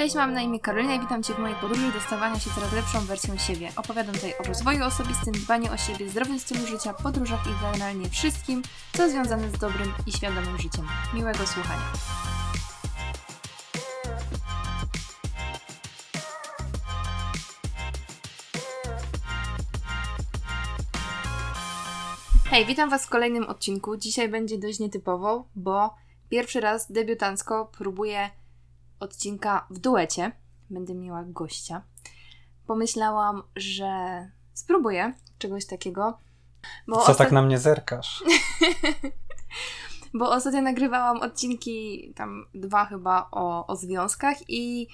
Cześć, mam na imię Karolina i witam Cię w mojej podróży do stawania się coraz lepszą wersją siebie. Opowiadam tutaj o rozwoju osobistym, dbaniu o siebie, zdrowym stylu życia, podróżach i generalnie wszystkim, co związane z dobrym i świadomym życiem. Miłego słuchania. Hej, witam Was w kolejnym odcinku. Dzisiaj będzie dość nietypowo, bo pierwszy raz debiutancko próbuję odcinka w duecie. Będę miała gościa. Pomyślałam, że spróbuję czegoś takiego. Bo Co ostat... tak na mnie zerkasz? bo ostatnio nagrywałam odcinki, tam dwa chyba, o, o związkach i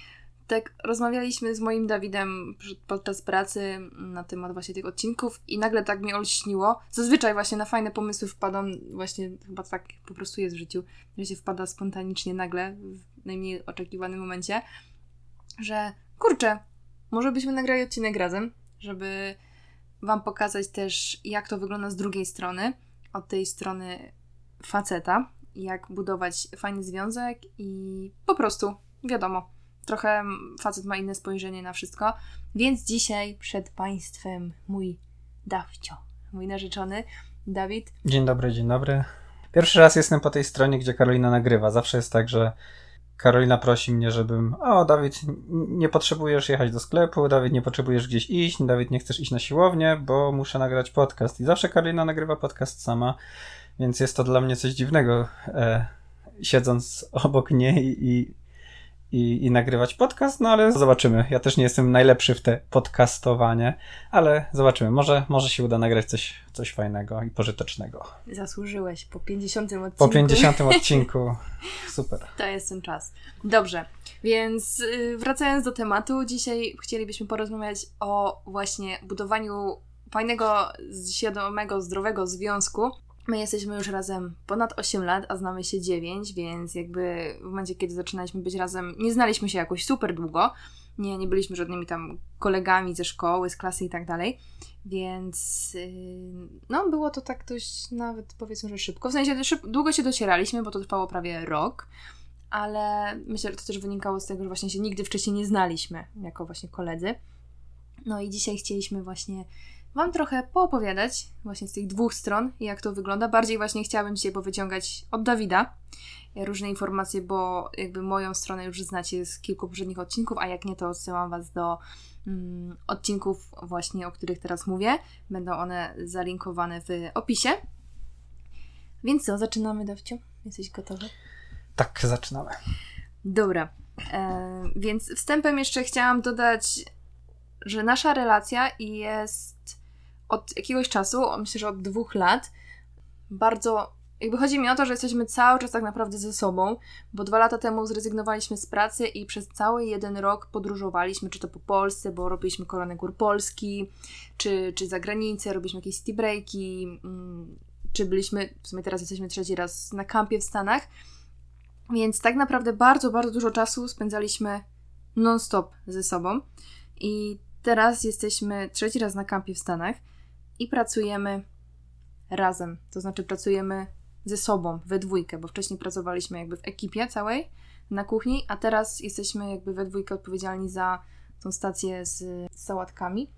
tak rozmawialiśmy z moim Dawidem podczas pracy na temat właśnie tych odcinków i nagle tak mi olśniło. Zazwyczaj właśnie na fajne pomysły wpadam, właśnie chyba tak po prostu jest w życiu, że się wpada spontanicznie nagle, w najmniej oczekiwanym momencie, że kurczę, może byśmy nagrali odcinek razem, żeby Wam pokazać też, jak to wygląda z drugiej strony, od tej strony faceta, jak budować fajny związek i po prostu, wiadomo, trochę facet ma inne spojrzenie na wszystko. Więc dzisiaj przed Państwem mój Dawcio, mój narzeczony Dawid. Dzień dobry, dzień dobry. Pierwszy raz jestem po tej stronie, gdzie Karolina nagrywa. Zawsze jest tak, że Karolina prosi mnie, żebym. O, Dawid, nie potrzebujesz jechać do sklepu, Dawid, nie potrzebujesz gdzieś iść, Dawid, nie chcesz iść na siłownię, bo muszę nagrać podcast. I zawsze Karolina nagrywa podcast sama, więc jest to dla mnie coś dziwnego, e, siedząc obok niej i i, i nagrywać podcast, no ale zobaczymy. Ja też nie jestem najlepszy w te podcastowanie, ale zobaczymy. Może, może się uda nagrać coś, coś fajnego i pożytecznego. Zasłużyłeś po 50 odcinku. Po 50 odcinku. Super. To jest ten czas. Dobrze, więc y, wracając do tematu, dzisiaj chcielibyśmy porozmawiać o właśnie budowaniu fajnego, świadomego, zdrowego związku My jesteśmy już razem ponad 8 lat, a znamy się 9, więc jakby w momencie, kiedy zaczynaliśmy być razem, nie znaliśmy się jakoś super długo. Nie, nie byliśmy żadnymi tam kolegami ze szkoły, z klasy i tak dalej. Więc yy, no, było to tak dość nawet powiedzmy, że szybko. W sensie długo się docieraliśmy, bo to trwało prawie rok, ale myślę, że to też wynikało z tego, że właśnie się nigdy wcześniej nie znaliśmy jako właśnie koledzy. No i dzisiaj chcieliśmy właśnie Wam trochę poopowiadać właśnie z tych dwóch stron, jak to wygląda. Bardziej właśnie chciałabym dzisiaj powyciągać od Dawida różne informacje, bo jakby moją stronę już znacie z kilku poprzednich odcinków, a jak nie, to odsyłam Was do mm, odcinków właśnie, o których teraz mówię. Będą one zalinkowane w opisie. Więc co, zaczynamy, Dawciu? Jesteś gotowy? Tak, zaczynamy. Dobra. E, więc wstępem jeszcze chciałam dodać, że nasza relacja jest od jakiegoś czasu, myślę, że od dwóch lat, bardzo. Jakby chodzi mi o to, że jesteśmy cały czas tak naprawdę ze sobą, bo dwa lata temu zrezygnowaliśmy z pracy i przez cały jeden rok podróżowaliśmy, czy to po Polsce, bo robiliśmy koronę gór Polski, czy, czy za granicę, robiliśmy jakieś city breaki, mm, czy byliśmy, w sumie teraz jesteśmy trzeci raz na kampie w Stanach, więc tak naprawdę bardzo, bardzo dużo czasu spędzaliśmy non-stop ze sobą i teraz jesteśmy trzeci raz na kampie w Stanach i pracujemy razem. To znaczy pracujemy ze sobą, we dwójkę, bo wcześniej pracowaliśmy jakby w ekipie całej na kuchni, a teraz jesteśmy jakby we dwójkę odpowiedzialni za tą stację z sałatkami,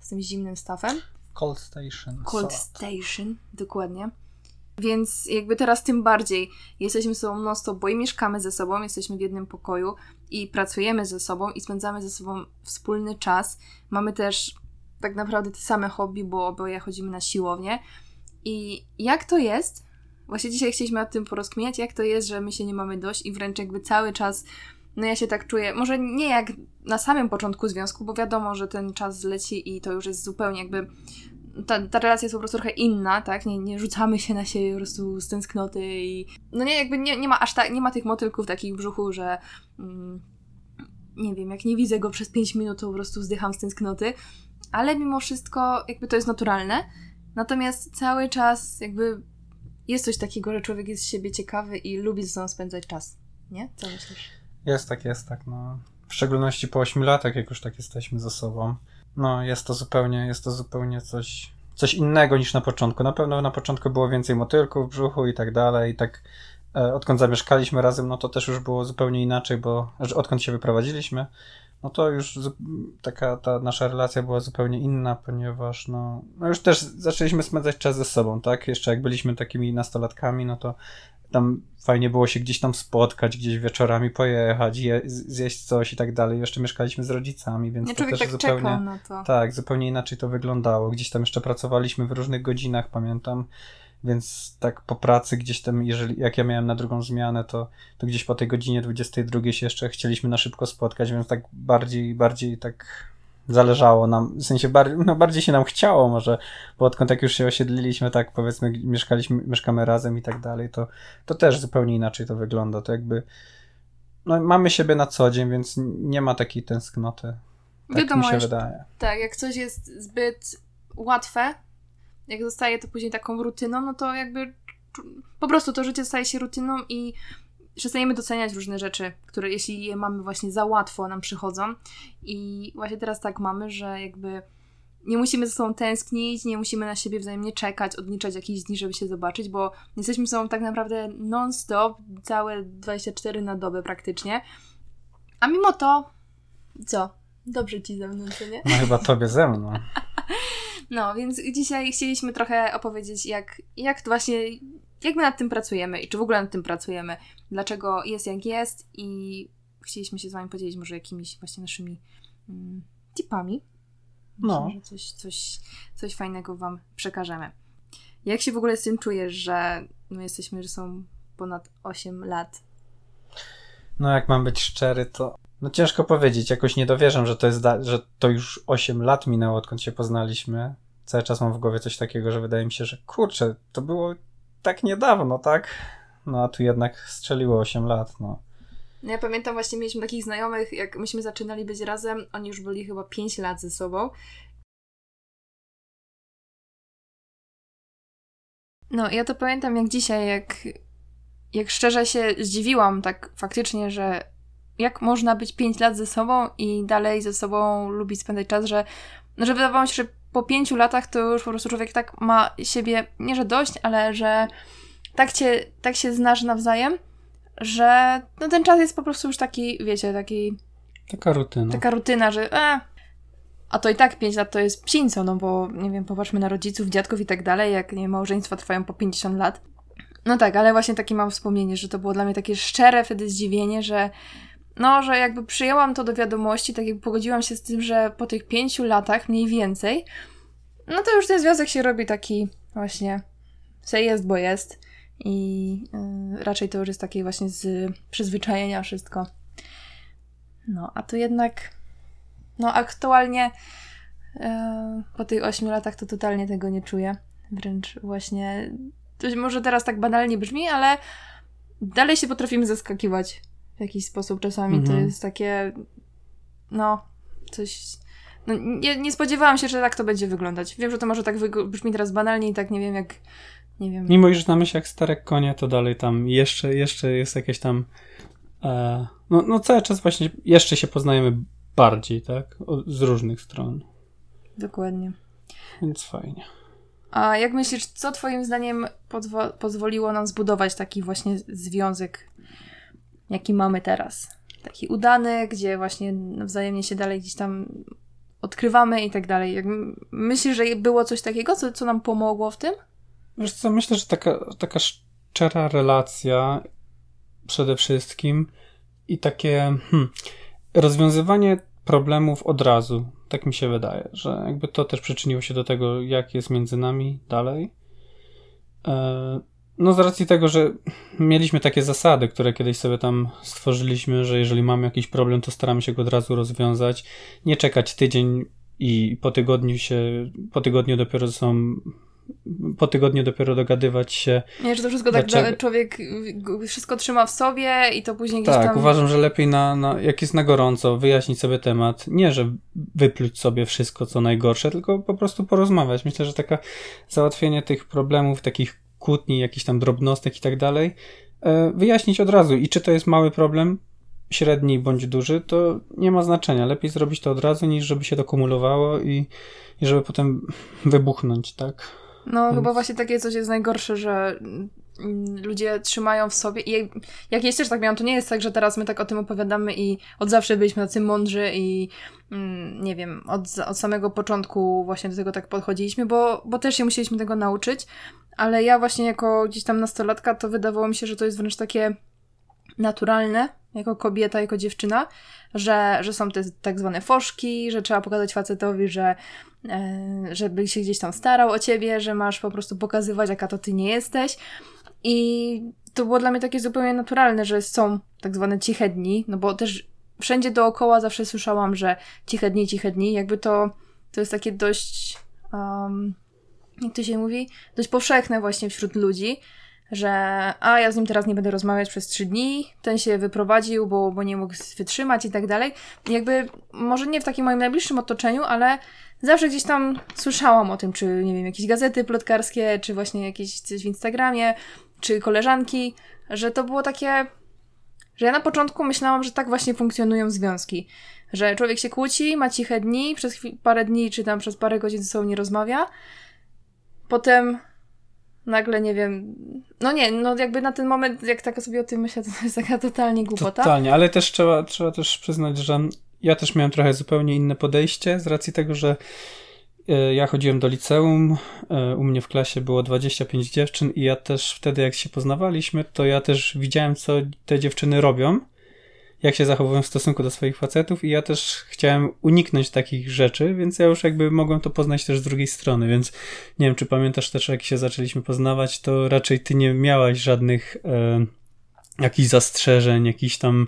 z tym zimnym stafem. Cold Station. Cold Station, dokładnie. Więc jakby teraz tym bardziej jesteśmy ze sobą non stop, bo i mieszkamy ze sobą, jesteśmy w jednym pokoju i pracujemy ze sobą i spędzamy ze sobą wspólny czas. Mamy też tak naprawdę te same hobby, bo oboje chodzimy na siłownię. I jak to jest? Właśnie dzisiaj chcieliśmy o tym porozkminiać, jak to jest, że my się nie mamy dość i wręcz jakby cały czas, no ja się tak czuję, może nie jak na samym początku związku, bo wiadomo, że ten czas leci i to już jest zupełnie jakby ta, ta relacja jest po prostu trochę inna, tak? Nie, nie rzucamy się na siebie po prostu z tęsknoty i... No nie, jakby nie, nie ma aż tak, nie ma tych motylków takich w brzuchu, że... Mm, nie wiem, jak nie widzę go przez 5 minut, to po prostu zdycham z tęsknoty, ale mimo wszystko jakby to jest naturalne. Natomiast cały czas jakby jest coś takiego, że człowiek jest z siebie ciekawy i lubi ze sobą spędzać czas. Nie? Co myślisz? Jest tak, jest tak, no. W szczególności po 8 latach, jak już tak jesteśmy ze sobą. No, jest to zupełnie, jest to zupełnie coś, coś innego niż na początku. Na pewno na początku było więcej motylków w brzuchu i tak dalej, i tak e, odkąd zamieszkaliśmy razem, no to też już było zupełnie inaczej, bo odkąd się wyprowadziliśmy, no to już taka ta nasza relacja była zupełnie inna, ponieważ no, no już też zaczęliśmy spędzać czas ze sobą, tak? Jeszcze jak byliśmy takimi nastolatkami, no to tam fajnie było się gdzieś tam spotkać, gdzieś wieczorami pojechać, je, zjeść coś i tak dalej. Jeszcze mieszkaliśmy z rodzicami, więc Nie, to też tak zupełnie. na to. Tak, zupełnie inaczej to wyglądało. Gdzieś tam jeszcze pracowaliśmy w różnych godzinach, pamiętam. Więc tak po pracy gdzieś tam, jeżeli, jak ja miałem na drugą zmianę, to, to gdzieś po tej godzinie 22 się jeszcze chcieliśmy na szybko spotkać, więc tak bardziej, bardziej tak zależało nam, w sensie bardziej, no bardziej się nam chciało może, bo odkąd jak już się osiedliliśmy, tak powiedzmy mieszkaliśmy, mieszkamy razem i tak dalej, to, to też zupełnie inaczej to wygląda, to jakby no mamy siebie na co dzień, więc nie ma takiej tęsknoty. Tak Wiadomo, mi się wydaje. Tak, jak coś jest zbyt łatwe, jak zostaje to później taką rutyną, no to jakby po prostu to życie staje się rutyną i przestajemy doceniać różne rzeczy, które jeśli je mamy właśnie za łatwo nam przychodzą. I właśnie teraz tak mamy, że jakby nie musimy ze sobą tęsknić, nie musimy na siebie wzajemnie czekać, odliczać jakichś dni, żeby się zobaczyć, bo jesteśmy sobą tak naprawdę non-stop, całe 24 na dobę praktycznie. A mimo to, co? Dobrze ci ze mną, co nie? No chyba tobie ze mną. No, więc dzisiaj chcieliśmy trochę opowiedzieć, jak, jak właśnie, jak my nad tym pracujemy i czy w ogóle nad tym pracujemy, dlaczego jest jak jest i chcieliśmy się z Wami podzielić może jakimiś właśnie naszymi mm, tipami. No. Myślę, że coś, coś, coś fajnego Wam przekażemy. Jak się w ogóle z tym czujesz, że my jesteśmy, że są ponad 8 lat? No, jak mam być szczery, to no ciężko powiedzieć. Jakoś nie dowierzam, że to jest, że to już 8 lat minęło, odkąd się poznaliśmy. Cały czas mam w głowie coś takiego, że wydaje mi się, że kurczę, to było tak niedawno, tak? No a tu jednak strzeliło 8 lat, no. no. Ja pamiętam właśnie, mieliśmy takich znajomych, jak myśmy zaczynali być razem, oni już byli chyba 5 lat ze sobą. No, ja to pamiętam jak dzisiaj, jak, jak szczerze się zdziwiłam tak faktycznie, że jak można być 5 lat ze sobą i dalej ze sobą lubić spędzać czas, że, że wydawało mi się, że po pięciu latach to już po prostu człowiek tak ma siebie, nie że dość, ale że tak, cię, tak się znasz nawzajem, że no ten czas jest po prostu już taki, wiecie, taki... Taka rutyna. Taka rutyna, że e, a to i tak 5 lat to jest psińco, no bo, nie wiem, popatrzmy na rodziców, dziadków i tak dalej, jak nie, małżeństwa trwają po 50 lat. No tak, ale właśnie takie mam wspomnienie, że to było dla mnie takie szczere wtedy zdziwienie, że no, że jakby przyjęłam to do wiadomości, tak jakby pogodziłam się z tym, że po tych pięciu latach mniej więcej, no to już ten związek się robi taki właśnie, se jest, bo jest i yy, raczej to już jest takie właśnie z przyzwyczajenia wszystko. No, a tu jednak, no aktualnie yy, po tych ośmiu latach to totalnie tego nie czuję. Wręcz właśnie, to może teraz tak banalnie brzmi, ale dalej się potrafimy zaskakiwać w jakiś sposób czasami. Mhm. To jest takie, no, coś... No, nie, nie spodziewałam się, że tak to będzie wyglądać. Wiem, że to może tak brzmi teraz banalnie i tak nie wiem jak, nie wiem. Mimo iż na myśl jak stare konie, to dalej tam jeszcze, jeszcze jest jakieś tam e, no, no cały czas właśnie jeszcze się poznajemy bardziej, tak? O, z różnych stron. Dokładnie. Więc fajnie. A jak myślisz, co twoim zdaniem pozwoliło nam zbudować taki właśnie związek jaki mamy teraz. Taki udany, gdzie właśnie wzajemnie się dalej gdzieś tam odkrywamy i tak dalej. Myślisz, że było coś takiego, co, co nam pomogło w tym? Wiesz co, myślę, że taka, taka szczera relacja przede wszystkim i takie hmm, rozwiązywanie problemów od razu. Tak mi się wydaje, że jakby to też przyczyniło się do tego, jak jest między nami dalej. E, no z racji tego, że mieliśmy takie zasady, które kiedyś sobie tam stworzyliśmy, że jeżeli mamy jakiś problem, to staramy się go od razu rozwiązać, nie czekać tydzień i po tygodniu się, po tygodniu dopiero są po tygodniu dopiero dogadywać się. Nie, że to wszystko tak dlaczego... tak człowiek wszystko trzyma w sobie i to później gdzieś tak, tam... uważam, że lepiej na, na, jak jest na gorąco, wyjaśnić sobie temat. Nie, że wypluć sobie wszystko, co najgorsze, tylko po prostu porozmawiać. Myślę, że taka załatwienie tych problemów, takich kłótni, jakichś tam drobnostek i tak dalej, e, wyjaśnić od razu. I czy to jest mały problem, średni bądź duży, to nie ma znaczenia. Lepiej zrobić to od razu, niż żeby się to kumulowało i, i żeby potem wybuchnąć, tak? No, Więc... chyba właśnie takie coś jest najgorsze, że ludzie trzymają w sobie. I jak, jak też tak miałam, to nie jest tak, że teraz my tak o tym opowiadamy i od zawsze byliśmy tacy mądrzy i mm, nie wiem, od, od samego początku właśnie do tego tak podchodziliśmy, bo, bo też się musieliśmy tego nauczyć. Ale ja właśnie jako gdzieś tam nastolatka to wydawało mi się, że to jest wręcz takie naturalne, jako kobieta, jako dziewczyna, że, że są te tak zwane foszki, że trzeba pokazać facetowi, że e, żeby się gdzieś tam starał o ciebie, że masz po prostu pokazywać, jaka to ty nie jesteś. I to było dla mnie takie zupełnie naturalne, że są tak zwane ciche dni, no bo też wszędzie dookoła zawsze słyszałam, że ciche dni, ciche dni, jakby to, to jest takie dość, um, jak to się mówi, dość powszechne właśnie wśród ludzi, że a ja z nim teraz nie będę rozmawiać przez trzy dni, ten się wyprowadził, bo, bo nie mógł wytrzymać i tak dalej. Jakby może nie w takim moim najbliższym otoczeniu, ale zawsze gdzieś tam słyszałam o tym, czy nie wiem, jakieś gazety plotkarskie, czy właśnie jakieś coś w Instagramie, czy koleżanki, że to było takie, że ja na początku myślałam, że tak właśnie funkcjonują związki. Że człowiek się kłóci, ma ciche dni, przez parę dni, czy tam przez parę godzin ze sobą nie rozmawia. Potem nagle, nie wiem, no nie, no jakby na ten moment, jak tak sobie o tym myślę, to jest taka totalnie głupota. Totalnie, ale też trzeba, trzeba też przyznać, że ja też miałem trochę zupełnie inne podejście z racji tego, że e, ja chodziłem do liceum, e, u mnie w klasie było 25 dziewczyn i ja też wtedy jak się poznawaliśmy, to ja też widziałem, co te dziewczyny robią jak się zachowują w stosunku do swoich facetów i ja też chciałem uniknąć takich rzeczy, więc ja już jakby mogłem to poznać też z drugiej strony, więc nie wiem, czy pamiętasz też, jak się zaczęliśmy poznawać, to raczej ty nie miałaś żadnych e, jakichś zastrzeżeń, jakichś tam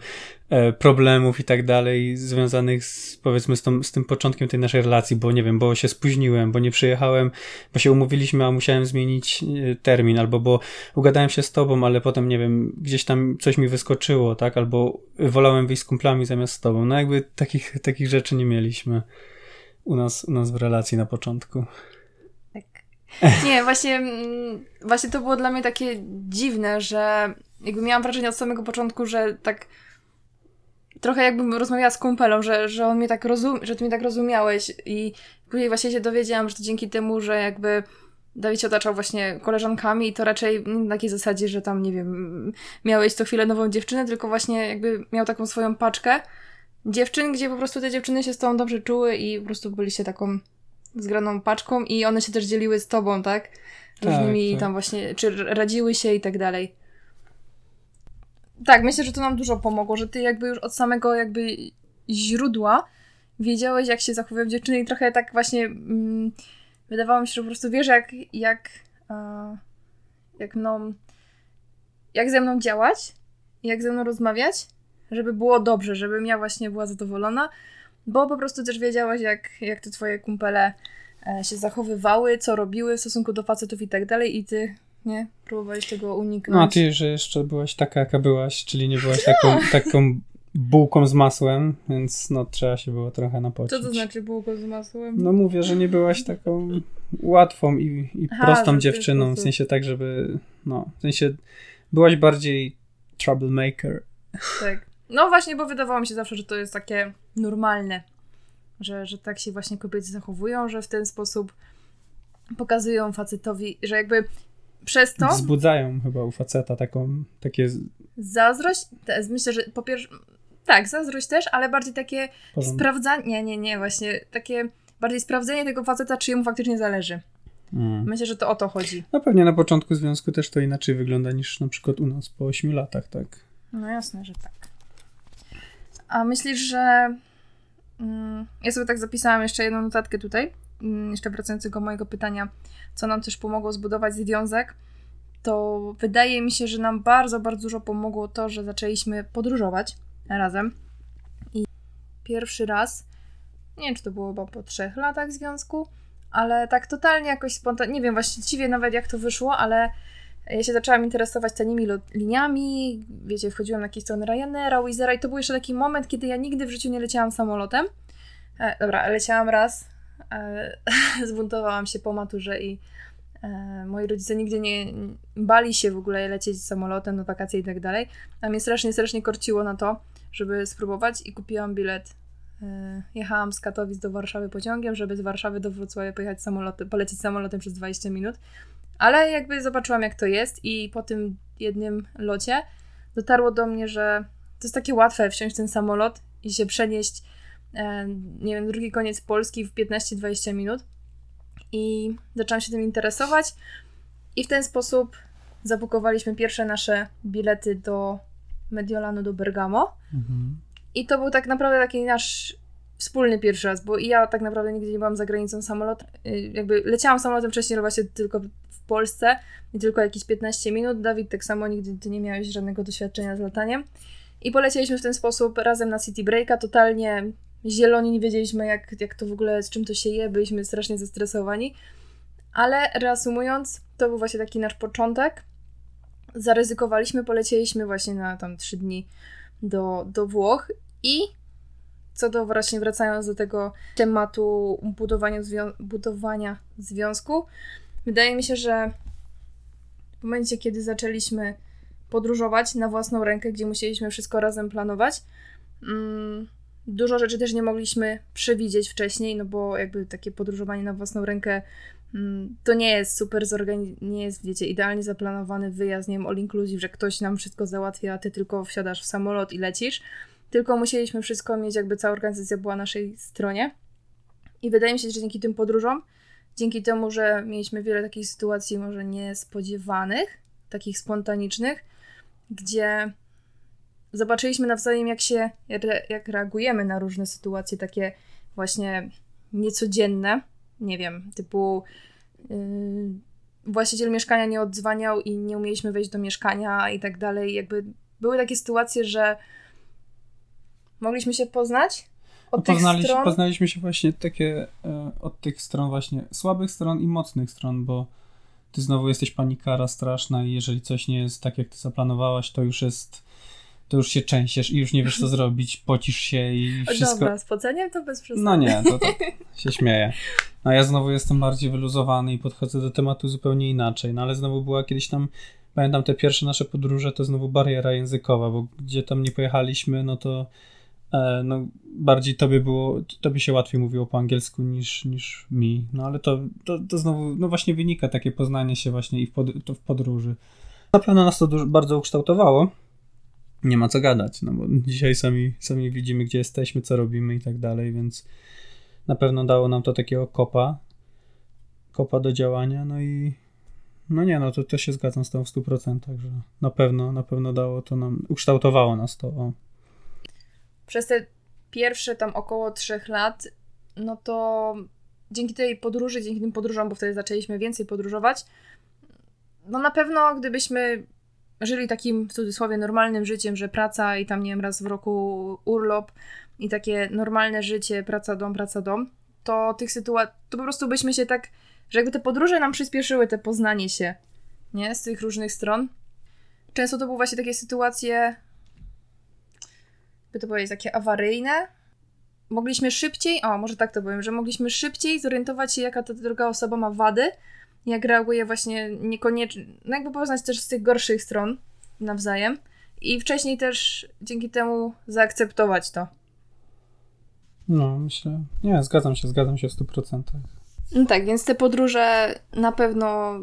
E, problemów i tak dalej związanych z, powiedzmy z, tą, z tym początkiem tej naszej relacji, bo nie wiem, bo się spóźniłem, bo nie przyjechałem, bo się umówiliśmy, a musiałem zmienić e, termin, albo bo ugadałem się z tobą, ale potem nie wiem, gdzieś tam coś mi wyskoczyło, tak, albo wolałem wyjść z kumplami zamiast z tobą. No jakby takich, takich rzeczy nie mieliśmy u nas, u nas w relacji na początku. Tak. Nie, właśnie, mm, właśnie to było dla mnie takie dziwne, że jakby miałam wrażenie od samego początku, że tak trochę jakbym rozmawiała z kumpelą, że, że on mnie tak rozum, że ty mnie tak rozumiałeś i później właśnie się dowiedziałam, że to dzięki temu, że jakby Dawid się otaczał właśnie koleżankami i to raczej na takiej zasadzie, że tam, nie wiem, miałeś co chwilę nową dziewczynę, tylko właśnie jakby miał taką swoją paczkę dziewczyn, gdzie po prostu te dziewczyny się z tobą dobrze czuły i po prostu byliście taką zgraną paczką i one się też dzieliły z tobą, tak? Różnymi tak, tak. tam właśnie, czy radziły się i tak dalej. Tak, myślę, że to nam dużo pomogło, że ty jakby już od samego jakby źródła wiedziałeś, jak się zachowują dziewczyny i trochę tak właśnie mm, wydawało mi się, że po prostu wiesz, jak, jak, uh, jak mną, jak ze mną działać, jak ze mną rozmawiać, żeby było dobrze, żebym ja właśnie była zadowolona, bo po prostu też wiedziałaś, jak, jak te twoje kumpele e, się zachowywały, co robiły w stosunku do facetów i tak dalej i ty nie? Próbowałeś tego uniknąć. No a ty, że jeszcze byłaś taka, jaka byłaś, czyli nie byłaś taką, taką bułką z masłem, więc no trzeba się było trochę napocić. Co to znaczy bułką z masłem? No mówię, że nie byłaś taką łatwą i, i Aha, prostą dziewczyną, w sensie tak, żeby no, w sensie byłaś bardziej troublemaker. Tak. No właśnie, bo wydawało mi się zawsze, że to jest takie normalne, że, że tak się właśnie kobiety zachowują, że w ten sposób pokazują facetowi, że jakby przez to... Wzbudzają chyba u faceta taką, takie... Zazdrość? Myślę, że po pierwsze... Tak, zazdrość też, ale bardziej takie sprawdzanie... Nie, nie, nie, właśnie takie bardziej sprawdzenie tego faceta, czy jemu faktycznie zależy. Mm. Myślę, że to o to chodzi. No pewnie na początku związku też to inaczej wygląda niż na przykład u nas po 8 latach, tak? No jasne, że tak. A myślisz, że... Mm, ja sobie tak zapisałam jeszcze jedną notatkę tutaj, jeszcze wracając do mojego pytania co nam też pomogło zbudować związek, to wydaje mi się, że nam bardzo, bardzo dużo pomogło to, że zaczęliśmy podróżować razem. I pierwszy raz, nie wiem, czy to było chyba po trzech latach związku, ale tak totalnie jakoś spontanicznie, nie wiem właściwie nawet jak to wyszło, ale ja się zaczęłam interesować tanimi liniami, wiecie, wchodziłam na jakieś strony Ryanaira, Wizera i to był jeszcze taki moment, kiedy ja nigdy w życiu nie leciałam samolotem. E, dobra, leciałam raz, zbuntowałam się po maturze i e, moi rodzice nigdy nie bali się w ogóle lecieć samolotem na wakacje i tak dalej, a mnie strasznie, strasznie korciło na to, żeby spróbować i kupiłam bilet. E, jechałam z Katowic do Warszawy pociągiem, żeby z Warszawy do Wrocławia pojechać samolotem, polecieć samolotem przez 20 minut. Ale jakby zobaczyłam, jak to jest, i po tym jednym locie dotarło do mnie, że to jest takie łatwe wsiąść w ten samolot i się przenieść, e, nie wiem, drugi koniec Polski w 15-20 minut. I zaczęłam się tym interesować, i w ten sposób zabukowaliśmy pierwsze nasze bilety do Mediolanu, do Bergamo. Mhm. I to był tak naprawdę taki nasz wspólny pierwszy raz, bo ja tak naprawdę nigdy nie byłam za granicą samolot. Y, jakby leciałam samolotem wcześniej, właśnie tylko w Polsce i tylko jakieś 15 minut. Dawid tak samo nigdy ty nie miałeś żadnego doświadczenia z lataniem. I polecieliśmy w ten sposób razem na City Breaka, totalnie zieloni, nie wiedzieliśmy jak, jak to w ogóle, z czym to się je, byliśmy strasznie zestresowani. Ale reasumując, to był właśnie taki nasz początek. Zaryzykowaliśmy, polecieliśmy właśnie na tam 3 dni do, do Włoch i co do właśnie wracając do tego tematu budowania, zwią budowania związku, wydaje mi się, że w momencie, kiedy zaczęliśmy podróżować na własną rękę, gdzie musieliśmy wszystko razem planować, mm, dużo rzeczy też nie mogliśmy przewidzieć wcześniej, no bo jakby takie podróżowanie na własną rękę mm, to nie jest super nie jest, wiecie, idealnie zaplanowany wyjazd, nie wiem, all inclusive, że ktoś nam wszystko załatwia, a ty tylko wsiadasz w samolot i lecisz tylko musieliśmy wszystko mieć, jakby cała organizacja była na naszej stronie. I wydaje mi się, że dzięki tym podróżom, dzięki temu, że mieliśmy wiele takich sytuacji może niespodziewanych, takich spontanicznych, gdzie zobaczyliśmy nawzajem, jak się, jak reagujemy na różne sytuacje takie właśnie niecodzienne, nie wiem, typu yy, właściciel mieszkania nie odzwaniał i nie umieliśmy wejść do mieszkania i tak dalej. Jakby były takie sytuacje, że mogliśmy się poznać od no, poznali, stron. Poznaliśmy się właśnie takie e, od tych stron właśnie słabych stron i mocnych stron, bo ty znowu jesteś panikara straszna i jeżeli coś nie jest tak, jak ty zaplanowałaś, to już jest to już się częściesz i już nie wiesz, co zrobić, pocisz się i wszystko... Dobra, z poceniem to bez przesady. No nie, to, to się śmieję. A ja znowu jestem bardziej wyluzowany i podchodzę do tematu zupełnie inaczej, no ale znowu była kiedyś tam, pamiętam te pierwsze nasze podróże, to znowu bariera językowa, bo gdzie tam nie pojechaliśmy, no to E, no, bardziej tobie było, tobie się łatwiej mówiło po angielsku niż, niż mi, no ale to, to, to znowu, no właśnie wynika takie poznanie się właśnie i w, pod, w podróży. Na pewno nas to dużo, bardzo ukształtowało, nie ma co gadać, no bo dzisiaj sami, sami widzimy, gdzie jesteśmy, co robimy i tak dalej, więc na pewno dało nam to takiego kopa, kopa do działania, no i no nie, no to, to się zgadzam z tą w 100%, że na pewno, na pewno dało to nam, ukształtowało nas to, o. Przez te pierwsze tam około trzech lat, no to dzięki tej podróży, dzięki tym podróżom, bo wtedy zaczęliśmy więcej podróżować, no na pewno gdybyśmy żyli takim w cudzysłowie normalnym życiem, że praca i tam nie wiem, raz w roku urlop i takie normalne życie, praca, dom, praca, dom, to tych sytuacji, to po prostu byśmy się tak, że jakby te podróże nam przyspieszyły te poznanie się, nie, z tych różnych stron. Często to były właśnie takie sytuacje, by to powiedzieć, takie awaryjne. Mogliśmy szybciej, o może tak to powiem, że mogliśmy szybciej zorientować się, jaka ta druga osoba ma wady, jak reaguje właśnie niekoniecznie, no jakby poznać też z tych gorszych stron nawzajem i wcześniej też dzięki temu zaakceptować to. No, myślę, nie, zgadzam się, zgadzam się w 100%. No tak, więc te podróże na pewno,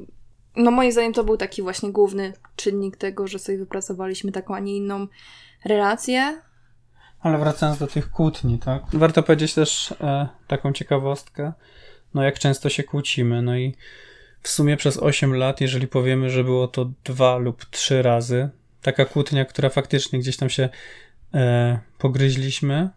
no moim zdaniem to był taki właśnie główny czynnik tego, że sobie wypracowaliśmy taką, a nie inną relację, ale wracając do tych kłótni, tak? Warto powiedzieć też e, taką ciekawostkę, no jak często się kłócimy, no i w sumie przez 8 lat, jeżeli powiemy, że było to dwa lub trzy razy, taka kłótnia, która faktycznie gdzieś tam się e, pogryźliśmy,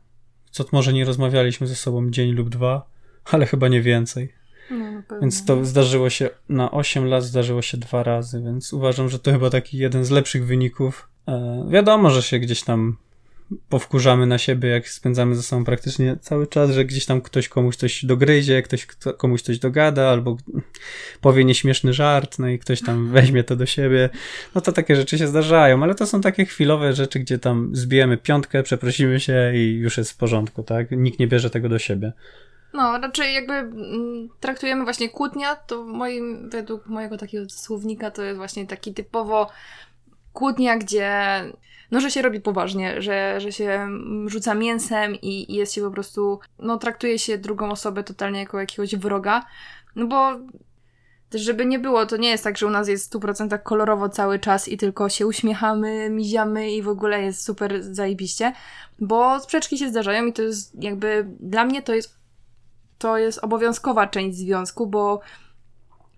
co może nie rozmawialiśmy ze sobą dzień lub dwa, ale chyba nie więcej. No, więc to zdarzyło się na 8 lat, zdarzyło się dwa razy, więc uważam, że to chyba taki jeden z lepszych wyników. E, wiadomo, że się gdzieś tam powkurzamy na siebie, jak spędzamy ze sobą praktycznie cały czas, że gdzieś tam ktoś komuś coś dogryzie, ktoś komuś coś dogada, albo powie nieśmieszny żart, no i ktoś tam weźmie to do siebie. No to takie rzeczy się zdarzają, ale to są takie chwilowe rzeczy, gdzie tam zbijemy piątkę, przeprosimy się i już jest w porządku, tak? Nikt nie bierze tego do siebie. No, raczej jakby mm, traktujemy właśnie kłótnia, to moim, według mojego takiego słownika to jest właśnie taki typowo kłótnia, gdzie no, że się robi poważnie, że, że się rzuca mięsem i, i jest się po prostu, no traktuje się drugą osobę totalnie jako jakiegoś wroga, no bo też żeby nie było, to nie jest tak, że u nas jest w 100% kolorowo cały czas i tylko się uśmiechamy, miziamy i w ogóle jest super zajebiście, bo sprzeczki się zdarzają i to jest jakby, dla mnie to jest to jest obowiązkowa część związku, bo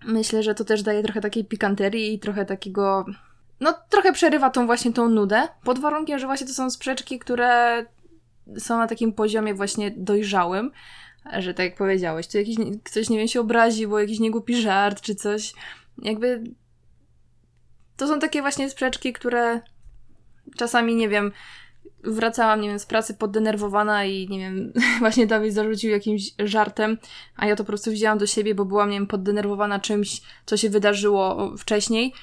myślę, że to też daje trochę takiej pikanterii i trochę takiego no trochę przerywa tą właśnie tą nudę, pod warunkiem, że właśnie to są sprzeczki, które są na takim poziomie właśnie dojrzałym, że tak jak powiedziałeś, to jakiś, ktoś, nie wiem, się obrazi, bo jakiś niegłupi żart czy coś. Jakby to są takie właśnie sprzeczki, które czasami, nie wiem, wracałam, nie wiem, z pracy poddenerwowana i, nie wiem, właśnie Dawid zarzucił jakimś żartem, a ja to po prostu wzięłam do siebie, bo byłam, nie wiem, poddenerwowana czymś, co się wydarzyło wcześniej.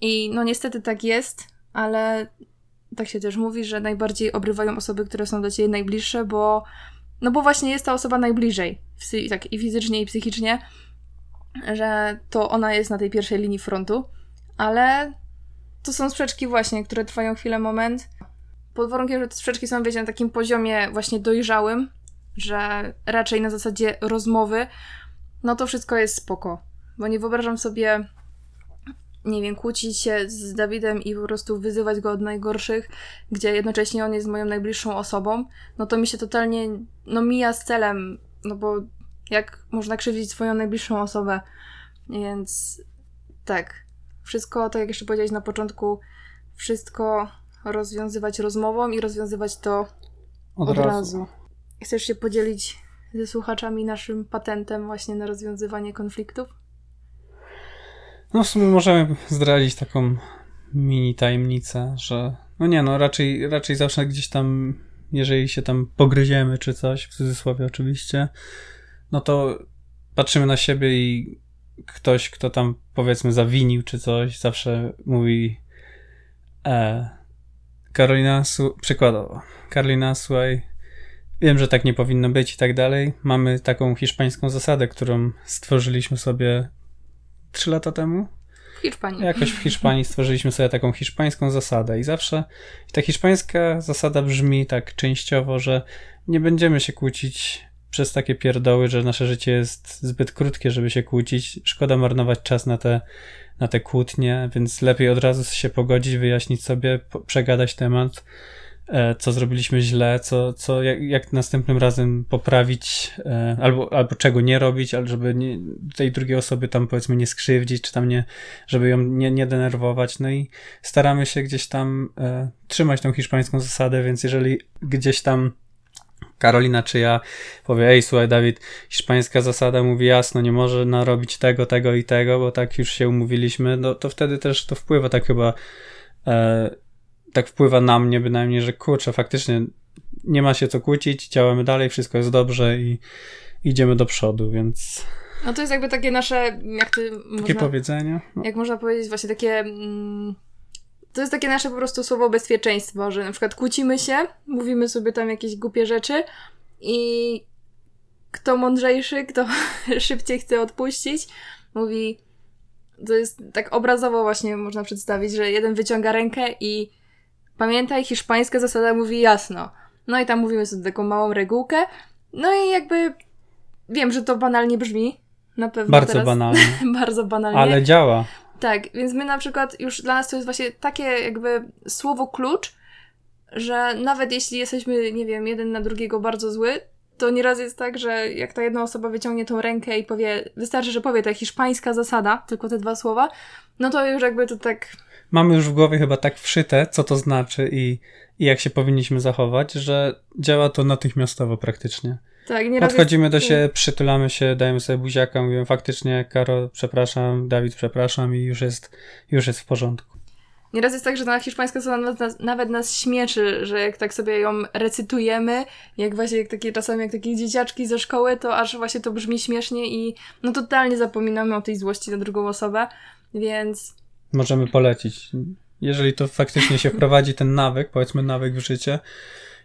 I no niestety tak jest, ale tak się też mówi, że najbardziej obrywają osoby, które są do ciebie najbliższe, bo no bo właśnie jest ta osoba najbliżej, tak i fizycznie, i psychicznie, że to ona jest na tej pierwszej linii frontu, ale to są sprzeczki właśnie, które trwają chwilę, moment. Pod warunkiem, że te sprzeczki są, wiecie, na takim poziomie właśnie dojrzałym, że raczej na zasadzie rozmowy, no to wszystko jest spoko. Bo nie wyobrażam sobie nie wiem, kłócić się z Dawidem i po prostu wyzywać go od najgorszych, gdzie jednocześnie on jest moją najbliższą osobą, no to mi się totalnie, no mija z celem, no bo jak można krzywdzić swoją najbliższą osobę, więc tak, wszystko, tak jak jeszcze powiedziałeś na początku, wszystko rozwiązywać rozmową i rozwiązywać to od, od razu. razu. Chcesz się podzielić ze słuchaczami naszym patentem właśnie na rozwiązywanie konfliktów? No w sumie możemy zdradzić taką mini tajemnicę, że no nie no, raczej, raczej zawsze gdzieś tam, jeżeli się tam pogryziemy czy coś, w cudzysłowie oczywiście, no to patrzymy na siebie i ktoś, kto tam powiedzmy zawinił czy coś, zawsze mówi e, Karolina, przykładowo, Karolina, słuchaj, wiem, że tak nie powinno być i tak dalej. Mamy taką hiszpańską zasadę, którą stworzyliśmy sobie trzy lata temu. W Hiszpanii. Jakoś w Hiszpanii stworzyliśmy sobie taką hiszpańską zasadę i zawsze i ta hiszpańska zasada brzmi tak częściowo, że nie będziemy się kłócić przez takie pierdoły, że nasze życie jest zbyt krótkie, żeby się kłócić. Szkoda marnować czas na te, na te kłótnie, więc lepiej od razu się pogodzić, wyjaśnić sobie, przegadać temat co zrobiliśmy źle, co, co jak, jak następnym razem poprawić, e, albo, albo czego nie robić, ale żeby nie, tej drugiej osoby tam powiedzmy nie skrzywdzić, czy tam nie, żeby ją nie, nie denerwować. No i staramy się gdzieś tam e, trzymać tą hiszpańską zasadę, więc jeżeli gdzieś tam Karolina czy ja powie, ej, słuchaj, Dawid, hiszpańska zasada mówi jasno, nie może narobić tego, tego i tego, bo tak już się umówiliśmy, no to wtedy też to wpływa tak chyba e, tak wpływa na mnie bynajmniej, że kurczę, faktycznie nie ma się co kłócić, działamy dalej, wszystko jest dobrze i idziemy do przodu, więc... No to jest jakby takie nasze, jak ty... Takie można, powiedzenie. No. Jak można powiedzieć, właśnie takie... Mm, to jest takie nasze po prostu słowo bezpieczeństwo, że na przykład kłócimy się, mówimy sobie tam jakieś głupie rzeczy i kto mądrzejszy, kto szybciej chce odpuścić, mówi... To jest tak obrazowo właśnie można przedstawić, że jeden wyciąga rękę i Pamiętaj, hiszpańska zasada mówi jasno. No i tam mówimy sobie taką małą regułkę. No i jakby wiem, że to banalnie brzmi. Na pewno. Bardzo teraz. banalnie. bardzo banalnie. Ale działa. Tak, więc my na przykład już dla nas to jest właśnie takie jakby słowo klucz, że nawet jeśli jesteśmy, nie wiem, jeden na drugiego bardzo zły, to nieraz jest tak, że jak ta jedna osoba wyciągnie tą rękę i powie, wystarczy, że powie ta hiszpańska zasada, tylko te dwa słowa, no to już jakby to tak mamy już w głowie chyba tak wszyte, co to znaczy i, i jak się powinniśmy zachować, że działa to natychmiastowo praktycznie. Tak, nie Podchodzimy jest... do siebie, przytulamy się, dajemy sobie buziaka, mówimy faktycznie, Karo, przepraszam, Dawid, przepraszam i już jest, już jest w porządku. Nieraz jest tak, że na hiszpańska słowa nawet nas, nawet nas śmieszy, że jak tak sobie ją recytujemy, jak właśnie jak takie czasami jak takie dzieciaczki ze szkoły, to aż właśnie to brzmi śmiesznie i no totalnie zapominamy o tej złości na drugą osobę, więc możemy polecić. Jeżeli to faktycznie się wprowadzi ten nawyk, powiedzmy nawyk w życie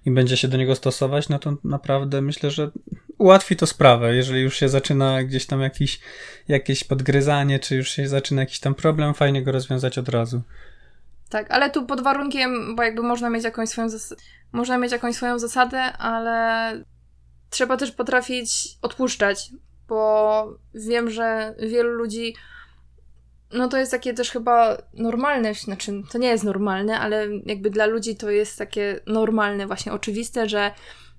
i będzie się do niego stosować, no to naprawdę myślę, że ułatwi to sprawę. Jeżeli już się zaczyna gdzieś tam jakiś, jakieś podgryzanie, czy już się zaczyna jakiś tam problem, fajnie go rozwiązać od razu. Tak, ale tu pod warunkiem, bo jakby można mieć jakąś swoją zasadę, można mieć jakąś swoją zasadę, ale trzeba też potrafić odpuszczać, bo wiem, że wielu ludzi no to jest takie też chyba normalne, znaczy to nie jest normalne, ale jakby dla ludzi to jest takie normalne, właśnie oczywiste, że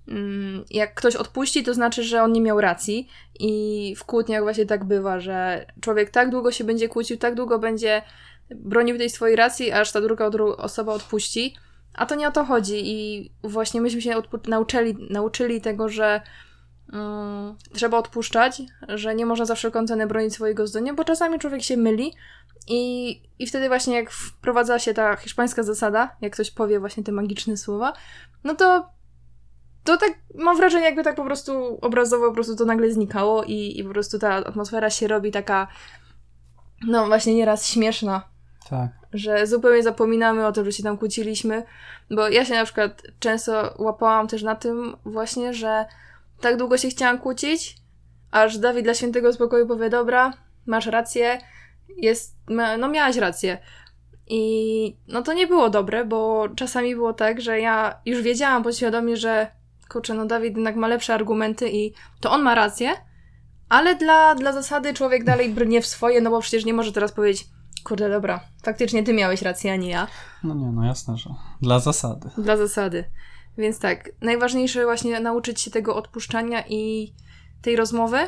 mm, jak ktoś odpuści, to znaczy, że on nie miał racji i w kłótniach właśnie tak bywa, że człowiek tak długo się będzie kłócił, tak długo będzie bronił tej swojej racji, aż ta druga osoba odpuści, a to nie o to chodzi i właśnie myśmy się nauczyli, nauczyli tego, że um, trzeba odpuszczać, że nie można za wszelką cenę bronić swojego zdania, bo czasami człowiek się myli i, i wtedy właśnie jak wprowadza się ta hiszpańska zasada, jak ktoś powie właśnie te magiczne słowa, no to to tak mam wrażenie, jakby tak po prostu obrazowo po prostu to nagle znikało i, i po prostu ta atmosfera się robi taka no właśnie nieraz śmieszna. Tak. Że zupełnie zapominamy o tym, że się tam kłóciliśmy, bo ja się na przykład często łapałam też na tym właśnie, że tak długo się chciałam kłócić, aż Dawid dla świętego spokoju powie, dobra, masz rację, jest, no miałaś rację. I no to nie było dobre, bo czasami było tak, że ja już wiedziałam podświadomie, że kurczę, no Dawid jednak ma lepsze argumenty i to on ma rację, ale dla, dla zasady człowiek dalej brnie w swoje, no bo przecież nie może teraz powiedzieć, kurde, dobra, faktycznie ty miałeś rację, a nie ja. No nie, no jasne, że dla zasady. Dla zasady. Więc tak, najważniejsze właśnie nauczyć się tego odpuszczania i tej rozmowy.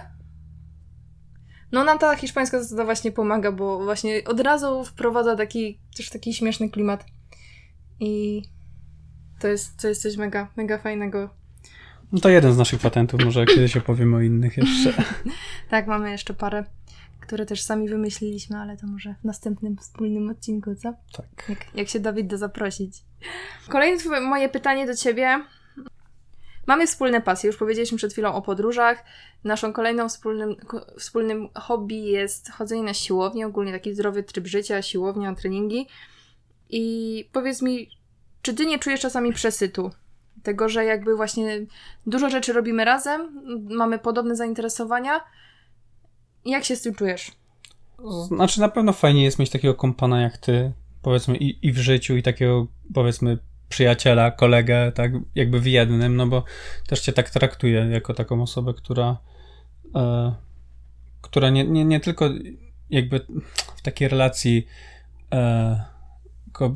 No nam ta hiszpańska zasada właśnie pomaga, bo właśnie od razu wprowadza taki, też taki śmieszny klimat. I to jest, to jest coś mega, mega fajnego. No to jeden z naszych patentów, może kiedyś opowiem o innych jeszcze. tak, mamy jeszcze parę które też sami wymyśliliśmy, ale to może w następnym wspólnym odcinku, co? Tak. Jak, jak się Dawid da zaprosić. Kolejne moje pytanie do Ciebie. Mamy wspólne pasje, już powiedzieliśmy przed chwilą o podróżach. Naszą kolejną wspólnym, wspólnym hobby jest chodzenie na siłownię, ogólnie taki zdrowy tryb życia, siłownia, treningi. I powiedz mi, czy ty nie czujesz czasami przesytu? Tego, że jakby właśnie dużo rzeczy robimy razem, mamy podobne zainteresowania, jak się z tym czujesz? Znaczy, na pewno fajnie jest mieć takiego kompana jak ty, powiedzmy, i, i w życiu, i takiego, powiedzmy, przyjaciela, kolegę, tak, jakby w jednym, no bo też cię tak traktuje jako taką osobę, która, e, która nie, nie, nie tylko jakby w takiej relacji e,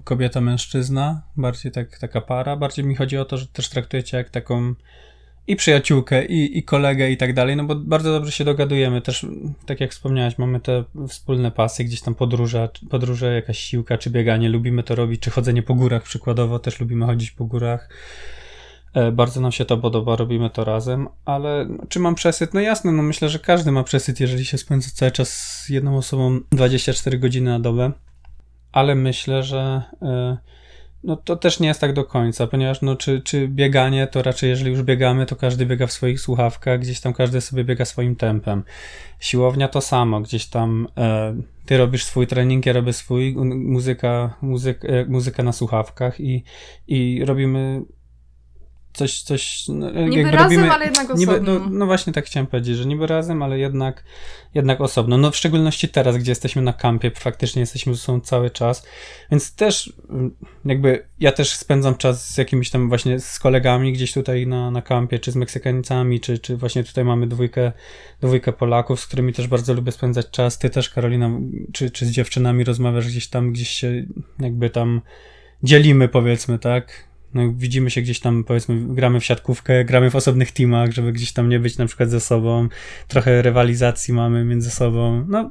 kobieta-mężczyzna, bardziej tak, taka para, bardziej mi chodzi o to, że też traktuje cię jak taką i przyjaciółkę, i, i kolegę, i tak dalej, no bo bardzo dobrze się dogadujemy. Też, tak jak wspomniałaś, mamy te wspólne pasy, gdzieś tam podróże, podróże, jakaś siłka, czy bieganie, lubimy to robić, czy chodzenie po górach przykładowo, też lubimy chodzić po górach. E, bardzo nam się to podoba, robimy to razem, ale czy mam przesyt? No jasne, no myślę, że każdy ma przesyt, jeżeli się spędza cały czas z jedną osobą 24 godziny na dobę, ale myślę, że... Yy, no to też nie jest tak do końca, ponieważ no czy, czy bieganie, to raczej jeżeli już biegamy, to każdy biega w swoich słuchawkach, gdzieś tam każdy sobie biega swoim tempem. Siłownia to samo, gdzieś tam e, ty robisz swój trening, ja robię swój, muzyka, muzyk, e, muzyka na słuchawkach i, i robimy coś, coś no, niby razem, robimy, ale jednak osobno. Niby, no, no, właśnie tak chciałem powiedzieć, że niby razem, ale jednak, jednak osobno. No w szczególności teraz, gdzie jesteśmy na kampie, faktycznie jesteśmy ze sobą cały czas, więc też mm, jakby ja też spędzam czas z jakimiś tam właśnie z kolegami gdzieś tutaj na, na kampie, czy z Meksykańcami, czy, czy właśnie tutaj mamy dwójkę, dwójkę Polaków, z którymi też bardzo lubię spędzać czas. Ty też, Karolina, czy, czy z dziewczynami rozmawiasz gdzieś tam, gdzieś się jakby tam dzielimy, powiedzmy, tak? No, widzimy się gdzieś tam, powiedzmy, gramy w siatkówkę, gramy w osobnych teamach, żeby gdzieś tam nie być na przykład ze sobą, trochę rywalizacji mamy między sobą. No,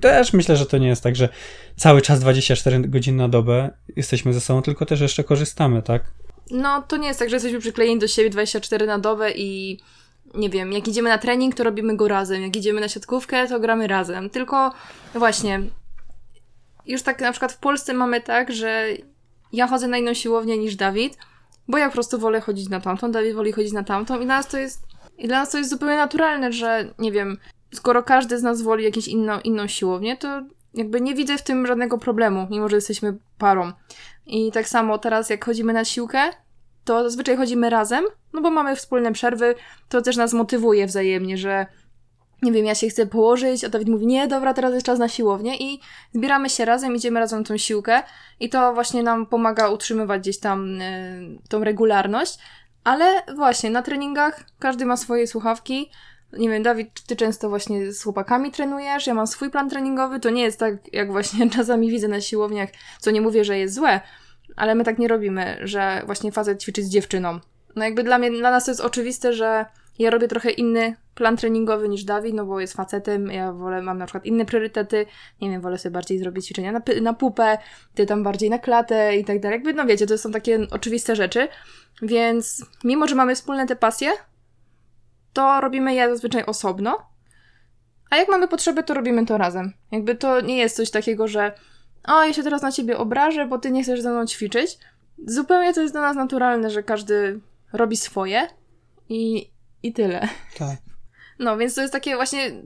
też myślę, że to nie jest tak, że cały czas 24 godziny na dobę jesteśmy ze sobą, tylko też jeszcze korzystamy, tak? No, to nie jest tak, że jesteśmy przyklejeni do siebie 24 na dobę i nie wiem, jak idziemy na trening, to robimy go razem, jak idziemy na siatkówkę, to gramy razem. Tylko właśnie, już tak na przykład w Polsce mamy tak, że ja chodzę na inną siłownię niż Dawid, bo ja po prostu wolę chodzić na tamtą, Dawid woli chodzić na tamtą i dla nas to jest, i dla nas to jest zupełnie naturalne, że nie wiem, skoro każdy z nas woli jakąś inną, inną siłownię, to jakby nie widzę w tym żadnego problemu, mimo że jesteśmy parą. I tak samo teraz, jak chodzimy na siłkę, to zazwyczaj chodzimy razem, no bo mamy wspólne przerwy, to też nas motywuje wzajemnie, że nie wiem, ja się chcę położyć, a Dawid mówi, nie, dobra, teraz jest czas na siłownię i zbieramy się razem, idziemy razem na tą siłkę i to właśnie nam pomaga utrzymywać gdzieś tam y, tą regularność, ale właśnie na treningach każdy ma swoje słuchawki, nie wiem, Dawid, ty często właśnie z chłopakami trenujesz, ja mam swój plan treningowy, to nie jest tak, jak właśnie czasami widzę na siłowniach, co nie mówię, że jest złe, ale my tak nie robimy, że właśnie facet ćwiczy z dziewczyną. No jakby dla mnie, dla nas to jest oczywiste, że ja robię trochę inny plan treningowy niż Dawid, no bo jest facetem, ja wolę, mam na przykład inne priorytety, nie wiem, wolę sobie bardziej zrobić ćwiczenia na, na pupę, ty tam bardziej na klatę i tak dalej. Jakby, no wiecie, to są takie oczywiste rzeczy, więc mimo, że mamy wspólne te pasje, to robimy je zazwyczaj osobno, a jak mamy potrzeby, to robimy to razem. Jakby to nie jest coś takiego, że o, ja się teraz na ciebie obrażę, bo ty nie chcesz ze mną ćwiczyć. Zupełnie to jest dla nas naturalne, że każdy robi swoje i, i tyle. Tak. No, więc to jest takie właśnie.